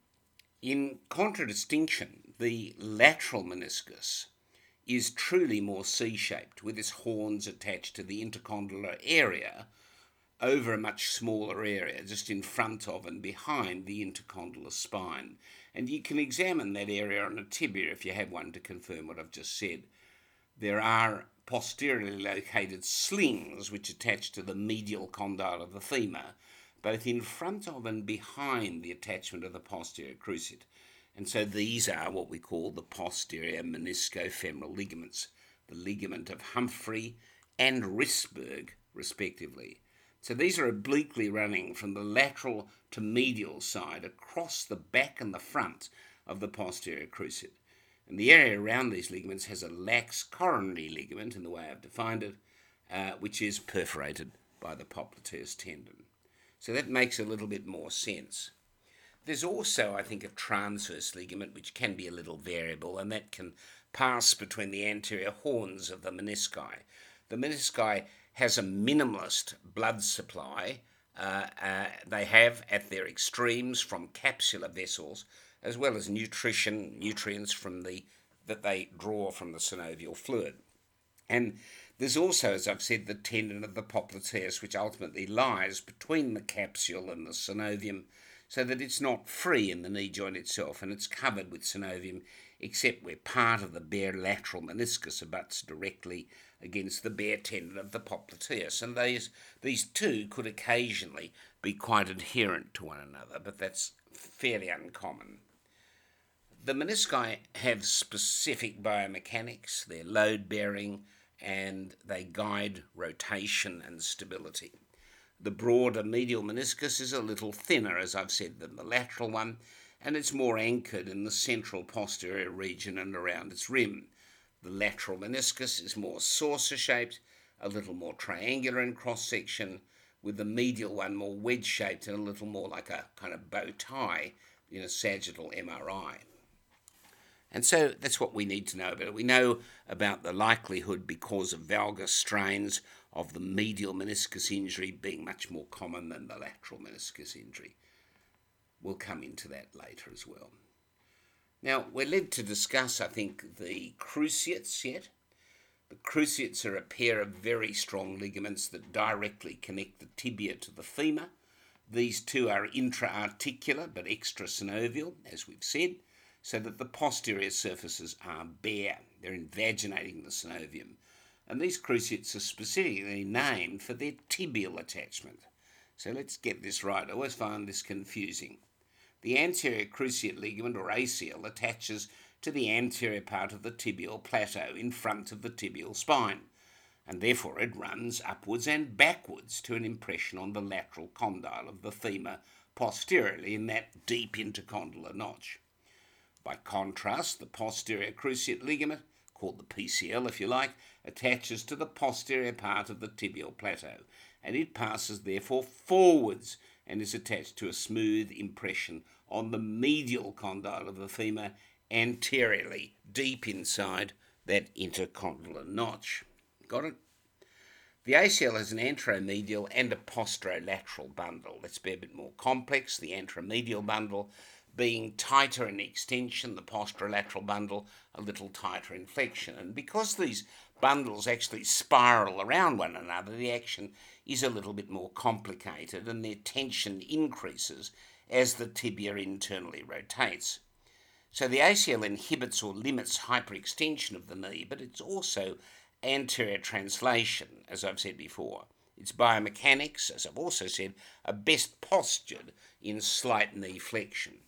In contradistinction, the lateral meniscus is truly more C shaped, with its horns attached to the intercondylar area over a much smaller area, just in front of and behind the intercondylar spine. And you can examine that area on a tibia if you have one to confirm what I've just said. There are posteriorly located slings which attach to the medial condyle of the femur, both in front of and behind the attachment of the posterior cruciate. And so these are what we call the posterior meniscofemoral ligaments, the ligament of Humphrey and Wrisberg, respectively. So these are obliquely running from the lateral to medial side across the back and the front of the posterior cruciate. And the area around these ligaments has a lax coronary ligament, in the way I've defined it, uh, which is perforated by the popliteus tendon. So that makes a little bit more sense. There's also, I think, a transverse ligament which can be a little variable, and that can pass between the anterior horns of the menisci. The menisci has a minimalist blood supply. Uh, uh, they have at their extremes from capsular vessels as well as nutrition, nutrients from the that they draw from the synovial fluid. And there's also, as I've said, the tendon of the popliteus, which ultimately lies between the capsule and the synovium, so that it's not free in the knee joint itself, and it's covered with synovium, except where part of the bare lateral meniscus abuts directly against the bare tendon of the popliteus. And these, these two could occasionally be quite adherent to one another, but that's fairly uncommon. The menisci have specific biomechanics, they're load bearing, and they guide rotation and stability. The broader medial meniscus is a little thinner, as I've said, than the lateral one, and it's more anchored in the central posterior region and around its rim. The lateral meniscus is more saucer shaped, a little more triangular in cross section, with the medial one more wedge shaped and a little more like a kind of bow tie in a sagittal MRI. And so that's what we need to know about it. We know about the likelihood because of valgus strains of the medial meniscus injury being much more common than the lateral meniscus injury. We'll come into that later as well. Now, we're led to discuss, I think, the cruciates yet. The cruciates are a pair of very strong ligaments that directly connect the tibia to the femur. These two are intra-articular but extrasynovial, as we've said so that the posterior surfaces are bare. They're invaginating the synovium. And these cruciates are specifically named for their tibial attachment. So let's get this right. I always find this confusing. The anterior cruciate ligament, or ACL, attaches to the anterior part of the tibial plateau in front of the tibial spine, and therefore it runs upwards and backwards to an impression on the lateral condyle of the femur posteriorly in that deep intercondylar notch. By contrast, the posterior cruciate ligament, called the PCL if you like, attaches to the posterior part of the tibial plateau, and it passes therefore forwards and is attached to a smooth impression on the medial condyle of the femur anteriorly, deep inside that intercondylar notch. Got it? The ACL has an anteromedial and a posterolateral bundle. Let's be a bit more complex. The anteromedial bundle being tighter in extension, the posterolateral bundle a little tighter in flexion. And because these bundles actually spiral around one another, the action is a little bit more complicated and their tension increases as the tibia internally rotates. So the ACL inhibits or limits hyperextension of the knee, but it's also anterior translation, as I've said before. Its biomechanics, as I've also said, are best postured in slight knee flexion.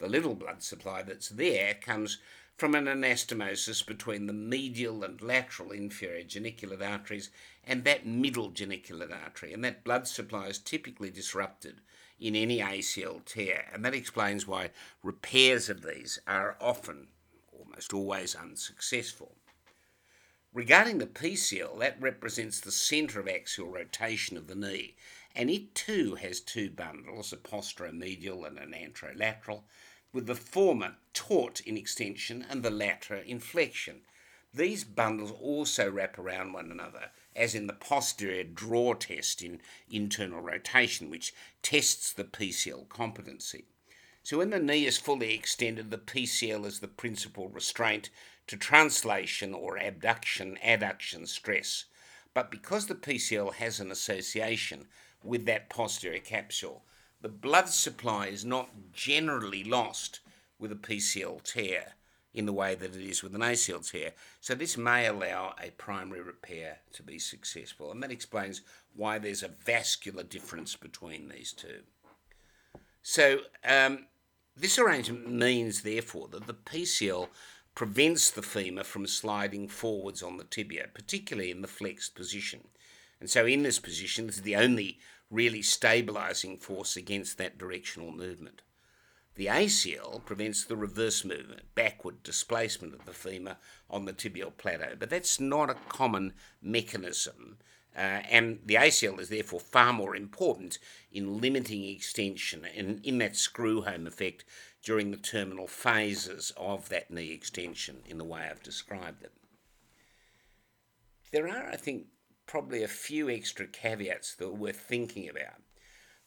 The little blood supply that's there comes from an anastomosis between the medial and lateral inferior geniculate arteries and that middle geniculate artery, and that blood supply is typically disrupted in any ACL tear, and that explains why repairs of these are often, almost always, unsuccessful. Regarding the PCL, that represents the centre of axial rotation of the knee, and it too has two bundles, a posteromedial and an anterolateral, with the former taut in extension and the latter in flexion. These bundles also wrap around one another, as in the posterior draw test in internal rotation, which tests the PCL competency. So, when the knee is fully extended, the PCL is the principal restraint to translation or abduction adduction stress. But because the PCL has an association with that posterior capsule, the blood supply is not generally lost with a PCL tear in the way that it is with an ACL tear. So this may allow a primary repair to be successful, and that explains why there's a vascular difference between these two. So um, this arrangement means, therefore, that the PCL prevents the femur from sliding forwards on the tibia, particularly in the flexed position. And so in this position, this is the only really stabilizing force against that directional movement. The ACL prevents the reverse movement, backward displacement of the femur on the tibial plateau, but that's not a common mechanism. Uh, and the ACL is therefore far more important in limiting extension and in that screw home effect during the terminal phases of that knee extension in the way I've described them. There are, I think, probably a few extra caveats that are worth thinking about.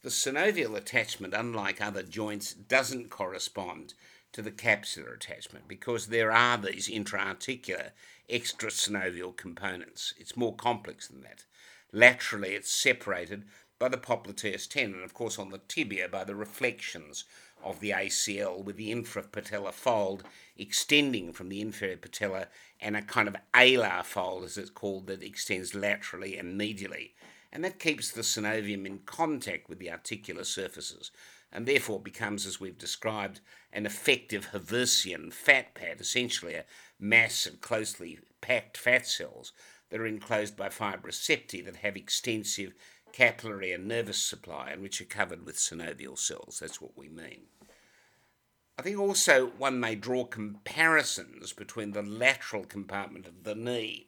The synovial attachment, unlike other joints, doesn't correspond to the capsular attachment because there are these intra-articular extrasynovial components. It's more complex than that. Laterally, it's separated by the popliteus tendon, and of course on the tibia by the reflections of the ACL with the infrapatellar fold extending from the inferior patella and a kind of alar fold, as it's called, that extends laterally and medially. And that keeps the synovium in contact with the articular surfaces and therefore becomes, as we've described, an effective Haversian fat pad, essentially a mass of closely packed fat cells that are enclosed by fibrous septae that have extensive capillary and nervous supply and which are covered with synovial cells. That's what we mean. I think also one may draw comparisons between the lateral compartment of the knee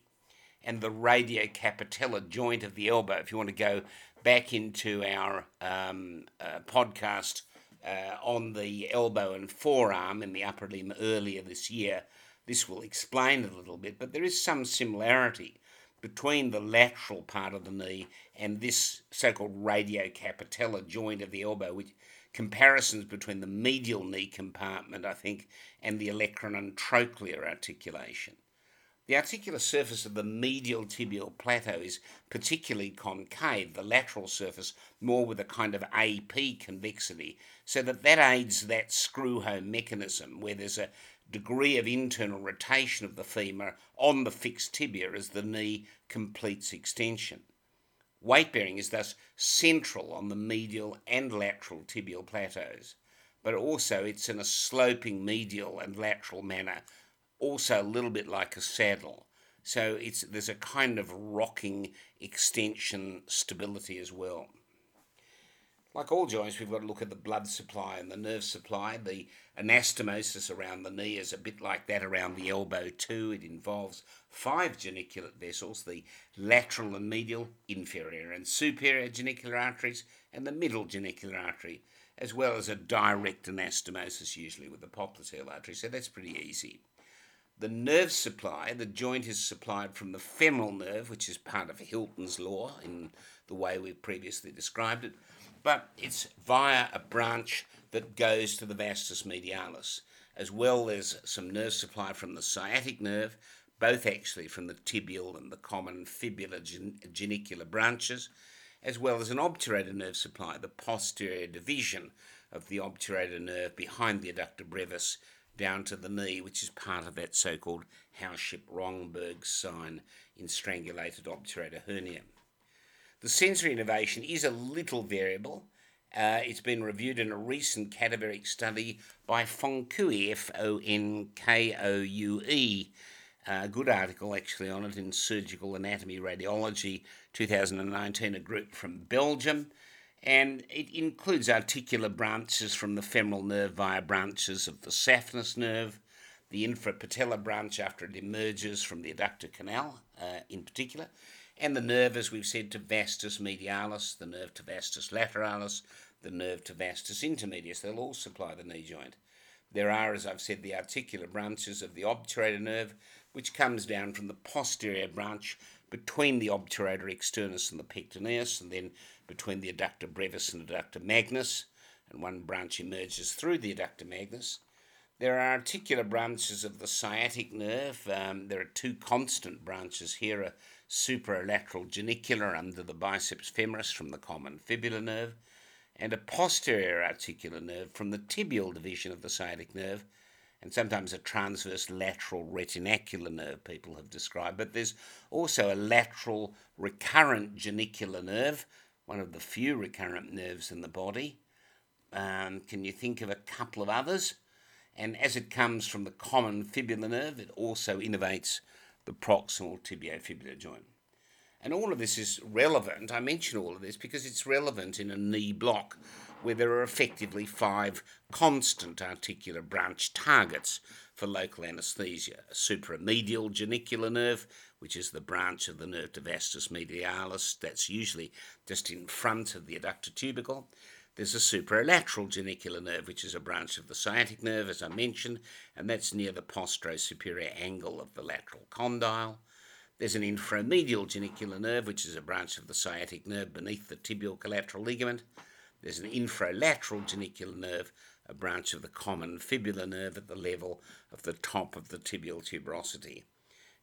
and the radiocapitellar joint of the elbow. If you want to go back into our um, uh, podcast uh, on the elbow and forearm in the upper limb earlier this year, this will explain a little bit, but there is some similarity between the lateral part of the knee and this so called radiocapitellar joint of the elbow, which comparisons between the medial knee compartment, I think, and the olecranon and trochlear articulation. The articular surface of the medial tibial plateau is particularly concave, the lateral surface more with a kind of AP convexity, so that that aids that screw home mechanism where there's a degree of internal rotation of the femur on the fixed tibia as the knee completes extension. Weight bearing is thus central on the medial and lateral tibial plateaus, but also it's in a sloping medial and lateral manner, also a little bit like a saddle. So it's there's a kind of rocking extension stability as well. Like all joints, we've got to look at the blood supply and the nerve supply. The anastomosis around the knee is a bit like that around the elbow, too. It involves five geniculate vessels the lateral and medial, inferior and superior genicular arteries, and the middle genicular artery, as well as a direct anastomosis, usually with the popliteal artery. So that's pretty easy. The nerve supply, the joint is supplied from the femoral nerve, which is part of Hilton's law in the way we've previously described it but it's via a branch that goes to the vastus medialis, as well as some nerve supply from the sciatic nerve, both actually from the tibial and the common fibular genicular branches, as well as an obturator nerve supply, the posterior division of the obturator nerve behind the adductor brevis down to the knee, which is part of that so called Howship Romberg sign in strangulated obturator hernia. The sensory innervation is a little variable. Uh, it's been reviewed in a recent cadaveric study by Fonkoue, F O N K O U E. A good article actually on it in Surgical Anatomy Radiology 2019, a group from Belgium. And it includes articular branches from the femoral nerve via branches of the saphenous nerve, the infrapatellar branch after it emerges from the adductor canal uh, in particular, and the nerve, as we've said, to vastus medialis, the nerve to vastus lateralis, the nerve to vastus intermedius. They'll all supply the knee joint. There are, as I've said, the articular branches of the obturator nerve, which comes down from the posterior branch between the obturator externus and the pectineus, and then between the adductor brevis and adductor magnus, and one branch emerges through the adductor magnus. There are articular branches of the sciatic nerve. Um, there are two constant branches here, supralateral genicular under the biceps femoris from the common fibular nerve, and a posterior articular nerve from the tibial division of the sciatic nerve, and sometimes a transverse lateral retinacular nerve people have described. But there's also a lateral recurrent genicular nerve, one of the few recurrent nerves in the body. Um, can you think of a couple of others? and as it comes from the common fibular nerve, it also innervates the proximal tibiofibular joint. And all of this is relevant. I mention all of this because it's relevant in a knee block where there are effectively five constant articular branch targets for local anaesthesia a supramedial genicular nerve, which is the branch of the nerve to vastus medialis, that's usually just in front of the adductor tubercle. There's a supralateral genicular nerve, which is a branch of the sciatic nerve, as I mentioned, and that's near the postero-superior angle of the lateral condyle. There's an inframedial genicular nerve, which is a branch of the sciatic nerve beneath the tibial collateral ligament. There's an infralateral genicular nerve, a branch of the common fibular nerve at the level of the top of the tibial tuberosity.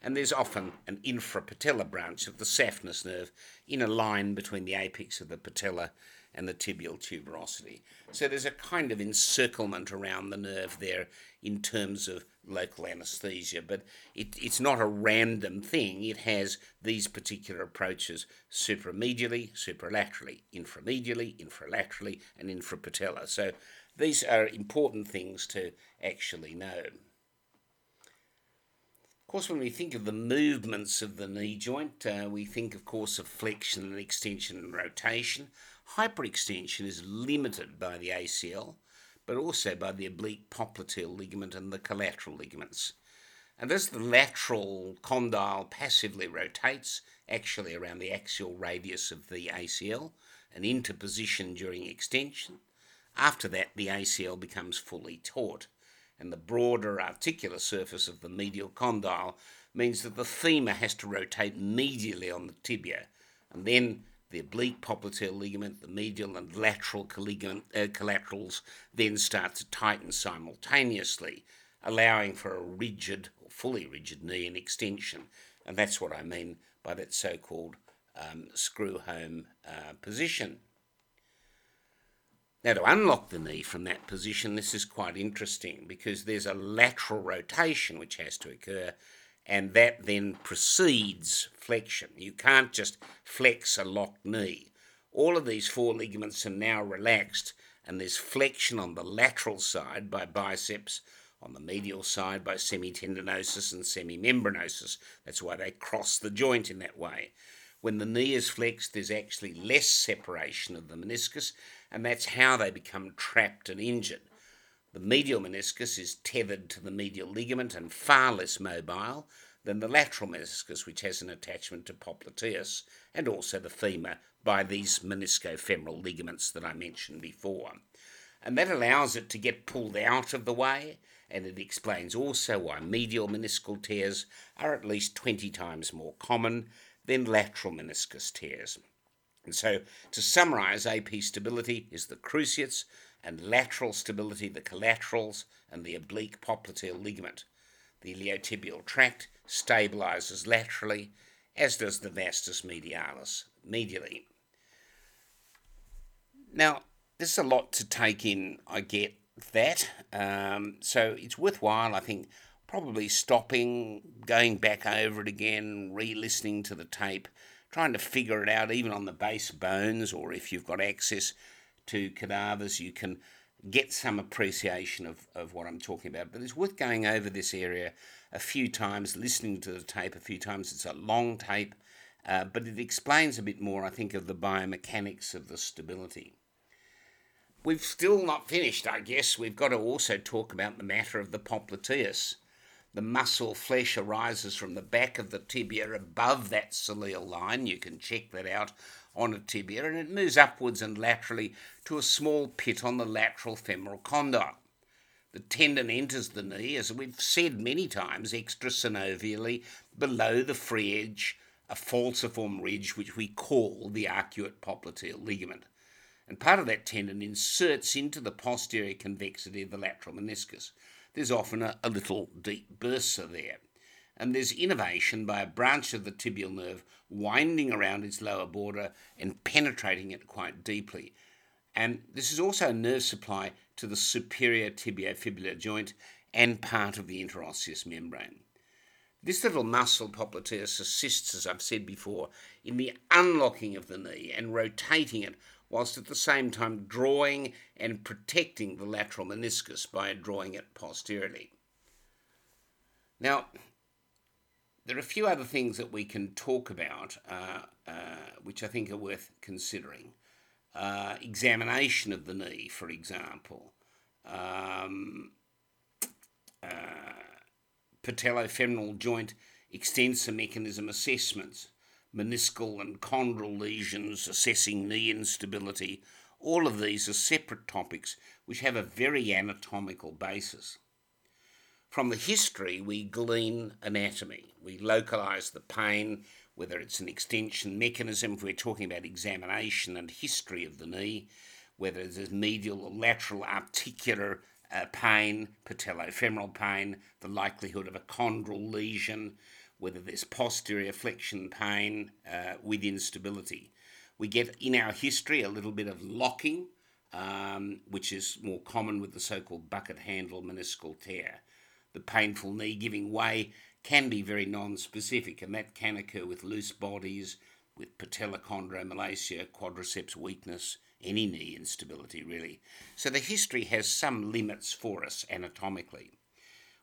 And there's often an infrapatellar branch of the saphenous nerve in a line between the apex of the patella and the tibial tuberosity. So there's a kind of encirclement around the nerve there in terms of local anesthesia, but it, it's not a random thing. It has these particular approaches supramedially, supralaterally, inframedially, infralaterally, and infrapatellar. So these are important things to actually know. Of course, when we think of the movements of the knee joint, uh, we think, of course, of flexion and extension and rotation. Hyperextension is limited by the ACL, but also by the oblique popliteal ligament and the collateral ligaments. And as the lateral condyle passively rotates, actually around the axial radius of the ACL, and into position during extension, after that the ACL becomes fully taut, and the broader articular surface of the medial condyle means that the femur has to rotate medially on the tibia, and then the oblique popliteal ligament, the medial and lateral uh, collaterals then start to tighten simultaneously, allowing for a rigid or fully rigid knee in extension. And that's what I mean by that so called um, screw home uh, position. Now, to unlock the knee from that position, this is quite interesting because there's a lateral rotation which has to occur and that then precedes flexion. You can't just flex a locked knee. All of these four ligaments are now relaxed, and there's flexion on the lateral side by biceps, on the medial side by semitendinosus and semimembranosus. That's why they cross the joint in that way. When the knee is flexed, there's actually less separation of the meniscus, and that's how they become trapped and injured. The medial meniscus is tethered to the medial ligament and far less mobile than the lateral meniscus, which has an attachment to popliteus and also the femur by these meniscofemoral ligaments that I mentioned before. And that allows it to get pulled out of the way, and it explains also why medial meniscal tears are at least 20 times more common than lateral meniscus tears. And so, to summarize, AP stability is the cruciates, and lateral stability, the collaterals, and the oblique popliteal ligament. The iliotibial tract stabilizes laterally, as does the vastus medialis medially. Now, there's a lot to take in, I get that. Um, so it's worthwhile, I think, probably stopping, going back over it again, re listening to the tape, trying to figure it out, even on the base bones, or if you've got access to cadavers, you can get some appreciation of, of what I'm talking about. But it's worth going over this area a few times, listening to the tape a few times. It's a long tape, uh, but it explains a bit more, I think, of the biomechanics of the stability. We've still not finished, I guess. We've got to also talk about the matter of the popliteus. The muscle flesh arises from the back of the tibia above that soleal line. You can check that out on a tibia and it moves upwards and laterally to a small pit on the lateral femoral condyle. The tendon enters the knee, as we've said many times, extrasynovially below the free edge, a falciform ridge which we call the arcuate popliteal ligament. And part of that tendon inserts into the posterior convexity of the lateral meniscus. There's often a, a little deep bursa there and there's innervation by a branch of the tibial nerve winding around its lower border and penetrating it quite deeply. And this is also a nerve supply to the superior tibiofibular joint and part of the interosseous membrane. This little muscle popliteus assists, as I've said before, in the unlocking of the knee and rotating it, whilst at the same time drawing and protecting the lateral meniscus by drawing it posteriorly. Now, there are a few other things that we can talk about, uh, uh, which I think are worth considering. Uh, examination of the knee, for example. Um, uh, patellofemoral joint extensor mechanism assessments, meniscal and chondral lesions, assessing knee instability. All of these are separate topics which have a very anatomical basis. From the history, we glean anatomy. We localise the pain, whether it's an extension mechanism, if we're talking about examination and history of the knee, whether there's medial or lateral articular uh, pain, patellofemoral pain, the likelihood of a chondral lesion, whether there's posterior flexion pain uh, with instability. We get in our history a little bit of locking, um, which is more common with the so called bucket handle meniscal tear. The painful knee giving way can be very non specific, and that can occur with loose bodies, with patellochondromalacia, quadriceps weakness, any knee instability really. So the history has some limits for us anatomically.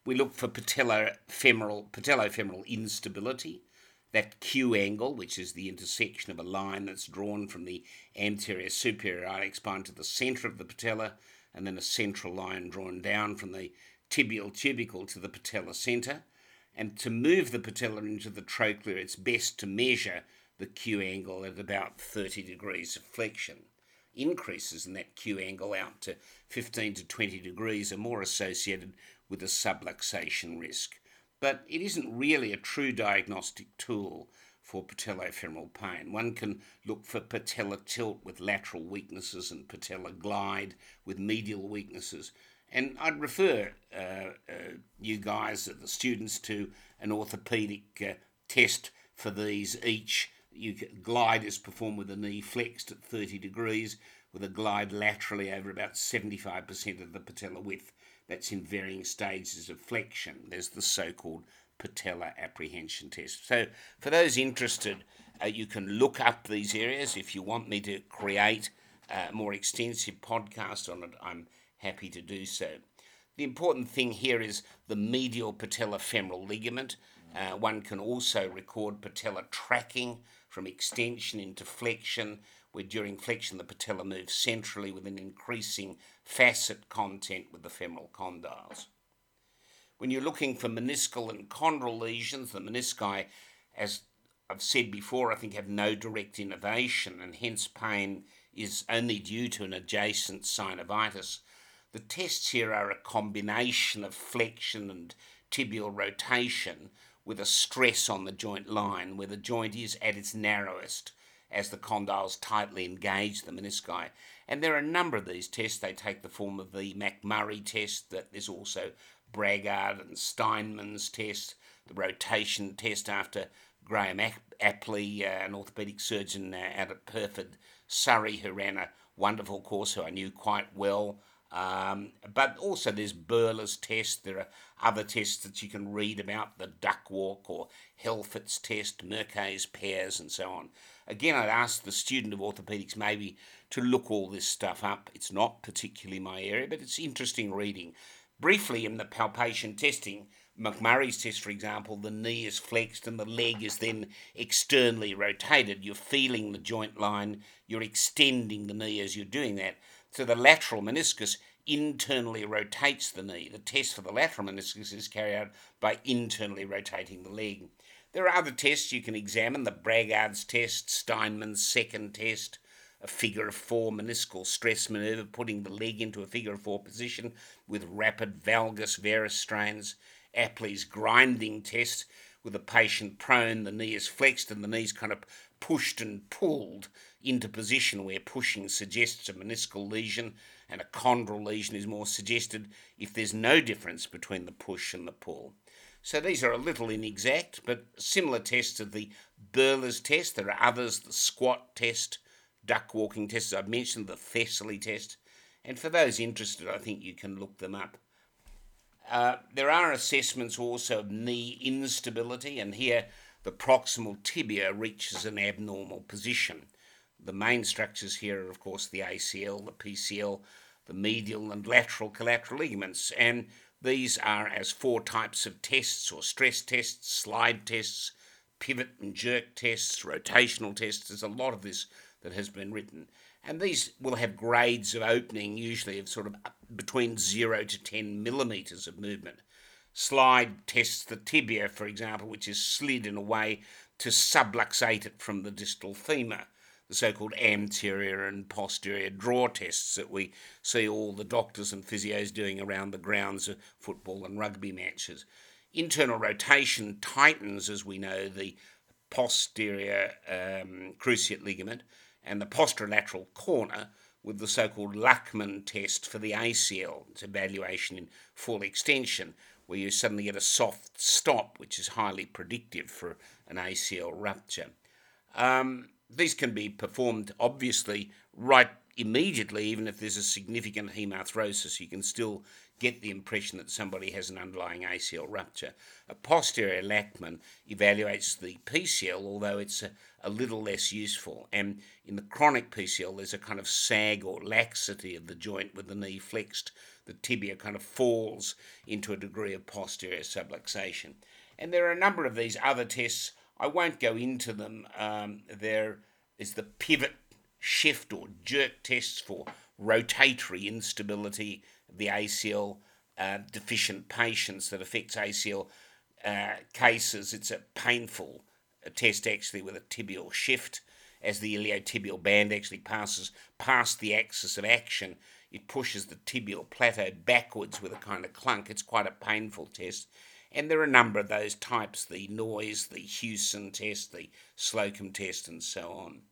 We look for patellofemoral, patellofemoral instability, that Q angle, which is the intersection of a line that's drawn from the anterior superior iliac spine to the center of the patella, and then a central line drawn down from the tibial tubercle to the patella center. And to move the patella into the trochlea, it's best to measure the Q angle at about 30 degrees of flexion. Increases in that Q angle out to 15 to 20 degrees are more associated with a subluxation risk but it isn't really a true diagnostic tool for patellofemoral pain. One can look for patella tilt with lateral weaknesses and patella glide with medial weaknesses. And I'd refer uh, uh, you guys, the students, to an orthopedic uh, test for these each. You glide is performed with the knee flexed at 30 degrees, with a glide laterally over about 75% of the patella width that's in varying stages of flexion. There's the so called patella apprehension test. So, for those interested, uh, you can look up these areas. If you want me to create a more extensive podcast on it, I'm happy to do so. The important thing here is the medial patellofemoral ligament. Uh, one can also record patella tracking from extension into flexion where during flexion the patella moves centrally with an increasing facet content with the femoral condyles. When you're looking for meniscal and chondral lesions, the menisci, as I've said before, I think have no direct innervation and hence pain is only due to an adjacent synovitis. The tests here are a combination of flexion and tibial rotation with a stress on the joint line where the joint is at its narrowest as the condyles tightly engage the menisci. And there are a number of these tests. They take the form of the McMurray test, that there's also Bragard and Steinmann's test, the rotation test after Graham Apley, uh, an orthopaedic surgeon uh, out at Pyrford, Surrey, who ran a wonderful course who I knew quite well. Um, but also there's Böhler's test. There are other tests that you can read about, the duck walk or Helfet's test, Merke's Payr's, and so on. Again, I'd ask the student of orthopaedics maybe to look all this stuff up. It's not particularly my area, but it's interesting reading. Briefly, in the palpation testing, McMurray's test, for example, the knee is flexed and the leg is then externally rotated. You're feeling the joint line, you're extending the knee as you're doing that. So the lateral meniscus internally rotates the knee. The test for the lateral meniscus is carried out by internally rotating the leg. There are other tests you can examine the Bragard's test, Steinmann's second test, a figure of four meniscal stress maneuver, putting the leg into a figure of four position with rapid valgus varus strains, Apley's grinding test, with the patient prone, the knee is flexed and the knee's kind of pushed and pulled into position where pushing suggests a meniscal lesion and a chondral lesion is more suggested if there's no difference between the push and the pull. So these are a little inexact, but similar tests to the Böhler's test. There are others, the squat test, duck walking test, I've mentioned the Thessaly test. And for those interested, I think you can look them up. Uh, there are assessments also of knee instability, and here the proximal tibia reaches an abnormal position. The main structures here are, of course, the ACL, the PCL, the medial and lateral collateral ligaments, and these are as four types of tests or stress tests, slide tests, pivot and jerk tests, rotational tests. There's a lot of this that has been written. And these will have grades of opening, usually of sort of between 0 to 10 millimetres of movement. Slide tests the tibia, for example, which is slid in a way to subluxate it from the distal femur the so called anterior and posterior draw tests that we see all the doctors and physios doing around the grounds of football and rugby matches. Internal rotation tightens, as we know, the posterior um, cruciate ligament and the posterolateral corner, with the so-called Lachman test for the ACL. It's evaluation in full extension, where you suddenly get a soft stop, which is highly predictive for an ACL rupture. Um, these can be performed obviously right immediately, even if there's a significant hemarthrosis. You can still get the impression that somebody has an underlying ACL rupture. A posterior Lachman evaluates the PCL, although it's a, a little less useful. And in the chronic PCL, there's a kind of sag or laxity of the joint with the knee flexed. The tibia kind of falls into a degree of posterior subluxation. And there are a number of these other tests. I won't go into them. Um, there is the pivot shift or jerk tests for rotatory instability the ACL uh, deficient patients that affects ACL uh, cases. It's a painful test actually with a tibial shift as the iliotibial band actually passes past the axis of action. It pushes the tibial plateau backwards with a kind of clunk. It's quite a painful test. And there are a number of those types the Noyes, the Hughston test, the Slocum test, and so on.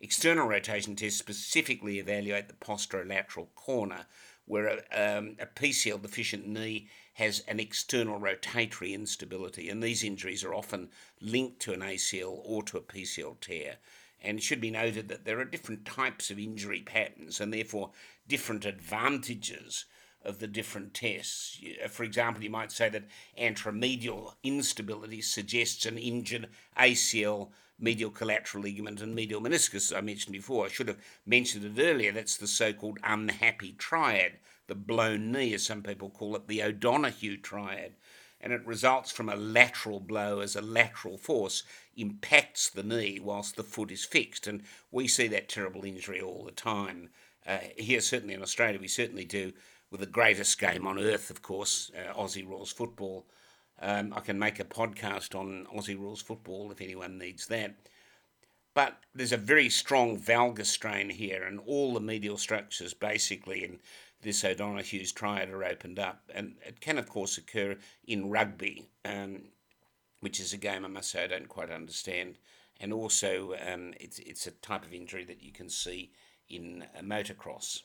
External rotation tests specifically evaluate the posterolateral corner, where a, um, a PCL deficient knee has an external rotatory instability, and these injuries are often linked to an ACL or to a PCL tear. And it should be noted that there are different types of injury patterns and therefore different advantages of the different tests. Uh, for example, you might say that anteromedial instability suggests an injured ACL, medial collateral ligament, and medial meniscus, as I mentioned before. I should have mentioned it earlier. That's the so called unhappy triad, the blown knee, as some people call it, the O'Donoghue triad. And it results from a lateral blow as a lateral force impacts the knee whilst the foot is fixed. And we see that terrible injury all the time. Uh, here, certainly in Australia, we certainly do with the greatest game on earth, of course, uh, Aussie rules football. Um, I can make a podcast on Aussie rules football if anyone needs that. But there's a very strong valgus strain here, and all the medial structures basically in this O'Donoghue's triad are opened up. And it can, of course, occur in rugby, um, which is a game I must say I don't quite understand. And also, um, it's, it's a type of injury that you can see in motocross.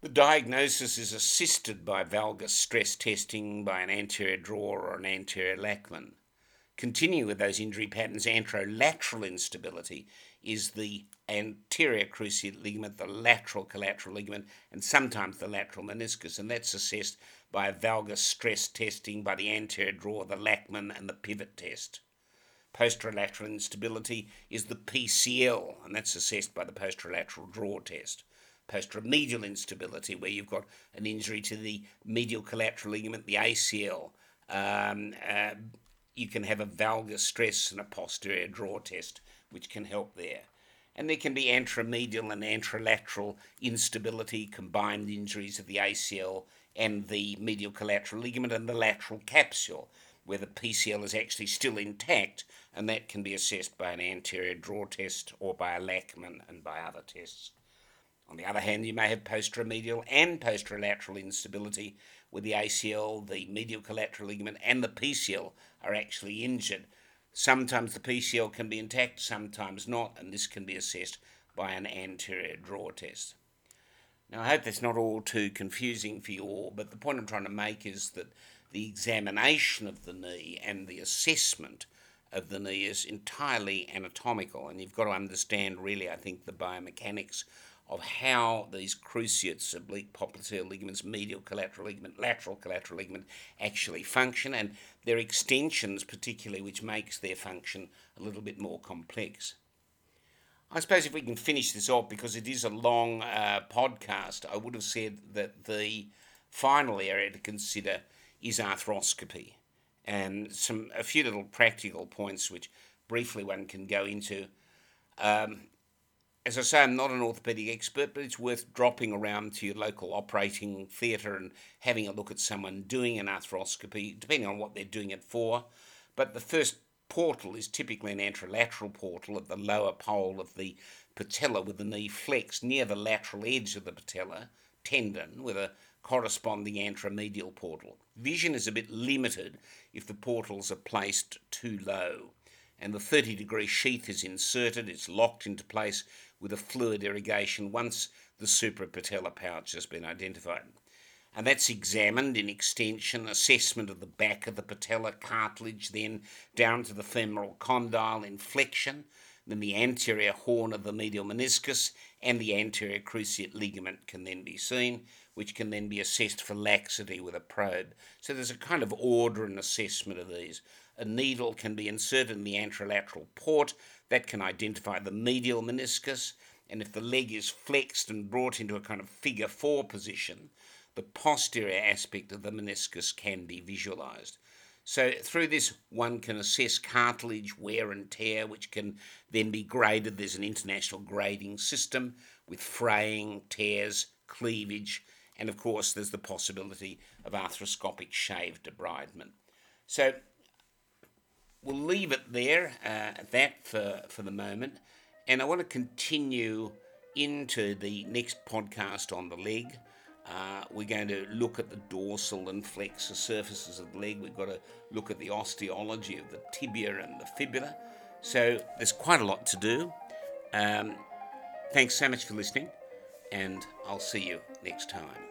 The diagnosis is assisted by valgus stress testing by an anterior draw or an anterior Lachman. Continue with those injury patterns, anterolateral instability is the anterior cruciate ligament, the lateral collateral ligament, and sometimes the lateral meniscus, and that's assessed by valgus stress testing by the anterior draw, the Lachman, and the pivot test. Posterolateral instability is the PCL, and that's assessed by the posterolateral draw test posteromedial instability, where you've got an injury to the medial collateral ligament, the ACL. Um, uh, you can have a valgus stress and a posterior draw test, which can help there. And there can be anteromedial and anterolateral instability, combined injuries of the ACL and the medial collateral ligament and the lateral capsule, where the PCL is actually still intact, and that can be assessed by an anterior draw test or by a Lachman and by other tests. On the other hand, you may have posteromedial and posterolateral instability where the ACL, the medial collateral ligament, and the PCL are actually injured. Sometimes the PCL can be intact, sometimes not, and this can be assessed by an anterior draw test. Now, I hope that's not all too confusing for you all, but the point I'm trying to make is that the examination of the knee and the assessment of the knee is entirely anatomical, and you've got to understand, really, I think, the biomechanics of how these cruciates, oblique popliteal ligaments, medial collateral ligament, lateral collateral ligament actually function, and their extensions, particularly, which makes their function a little bit more complex. I suppose if we can finish this off, because it is a long uh, podcast, I would have said that the final area to consider is arthroscopy, and some a few little practical points which briefly one can go into. Um, as I say, I'm not an orthopaedic expert, but it's worth dropping around to your local operating theatre and having a look at someone doing an arthroscopy, depending on what they're doing it for. But the first portal is typically an anterolateral portal at the lower pole of the patella with the knee flexed near the lateral edge of the patella tendon with a corresponding anteromedial portal. Vision is a bit limited if the portals are placed too low. and the 30 degree sheath is inserted, it's locked into place with a fluid irrigation once the suprapatellar pouch has been identified. And that's examined in extension, assessment of the back of the patellar cartilage, then down to the femoral condyle in flexion, then the anterior horn of the medial meniscus and the anterior cruciate ligament can then be seen, which can then be assessed for laxity with a probe. So there's a kind of order and assessment of these. A needle can be inserted in the anterolateral port that can identify the medial meniscus, and if the leg is flexed and brought into a kind of figure four position, the posterior aspect of the meniscus can be visualized. So, through this, one can assess cartilage wear and tear, which can then be graded. There's an international grading system with fraying, tears, cleavage, and of course, there's the possibility of arthroscopic shave debridement. So, we'll leave it there uh, at that for, for the moment. And I want to continue into the next podcast on the leg. Uh, we're going to look at the dorsal and flexor surfaces of the leg. We've got to look at the osteology of the tibia and the fibula. So there's quite a lot to do. Um, thanks so much for listening, and I'll see you next time.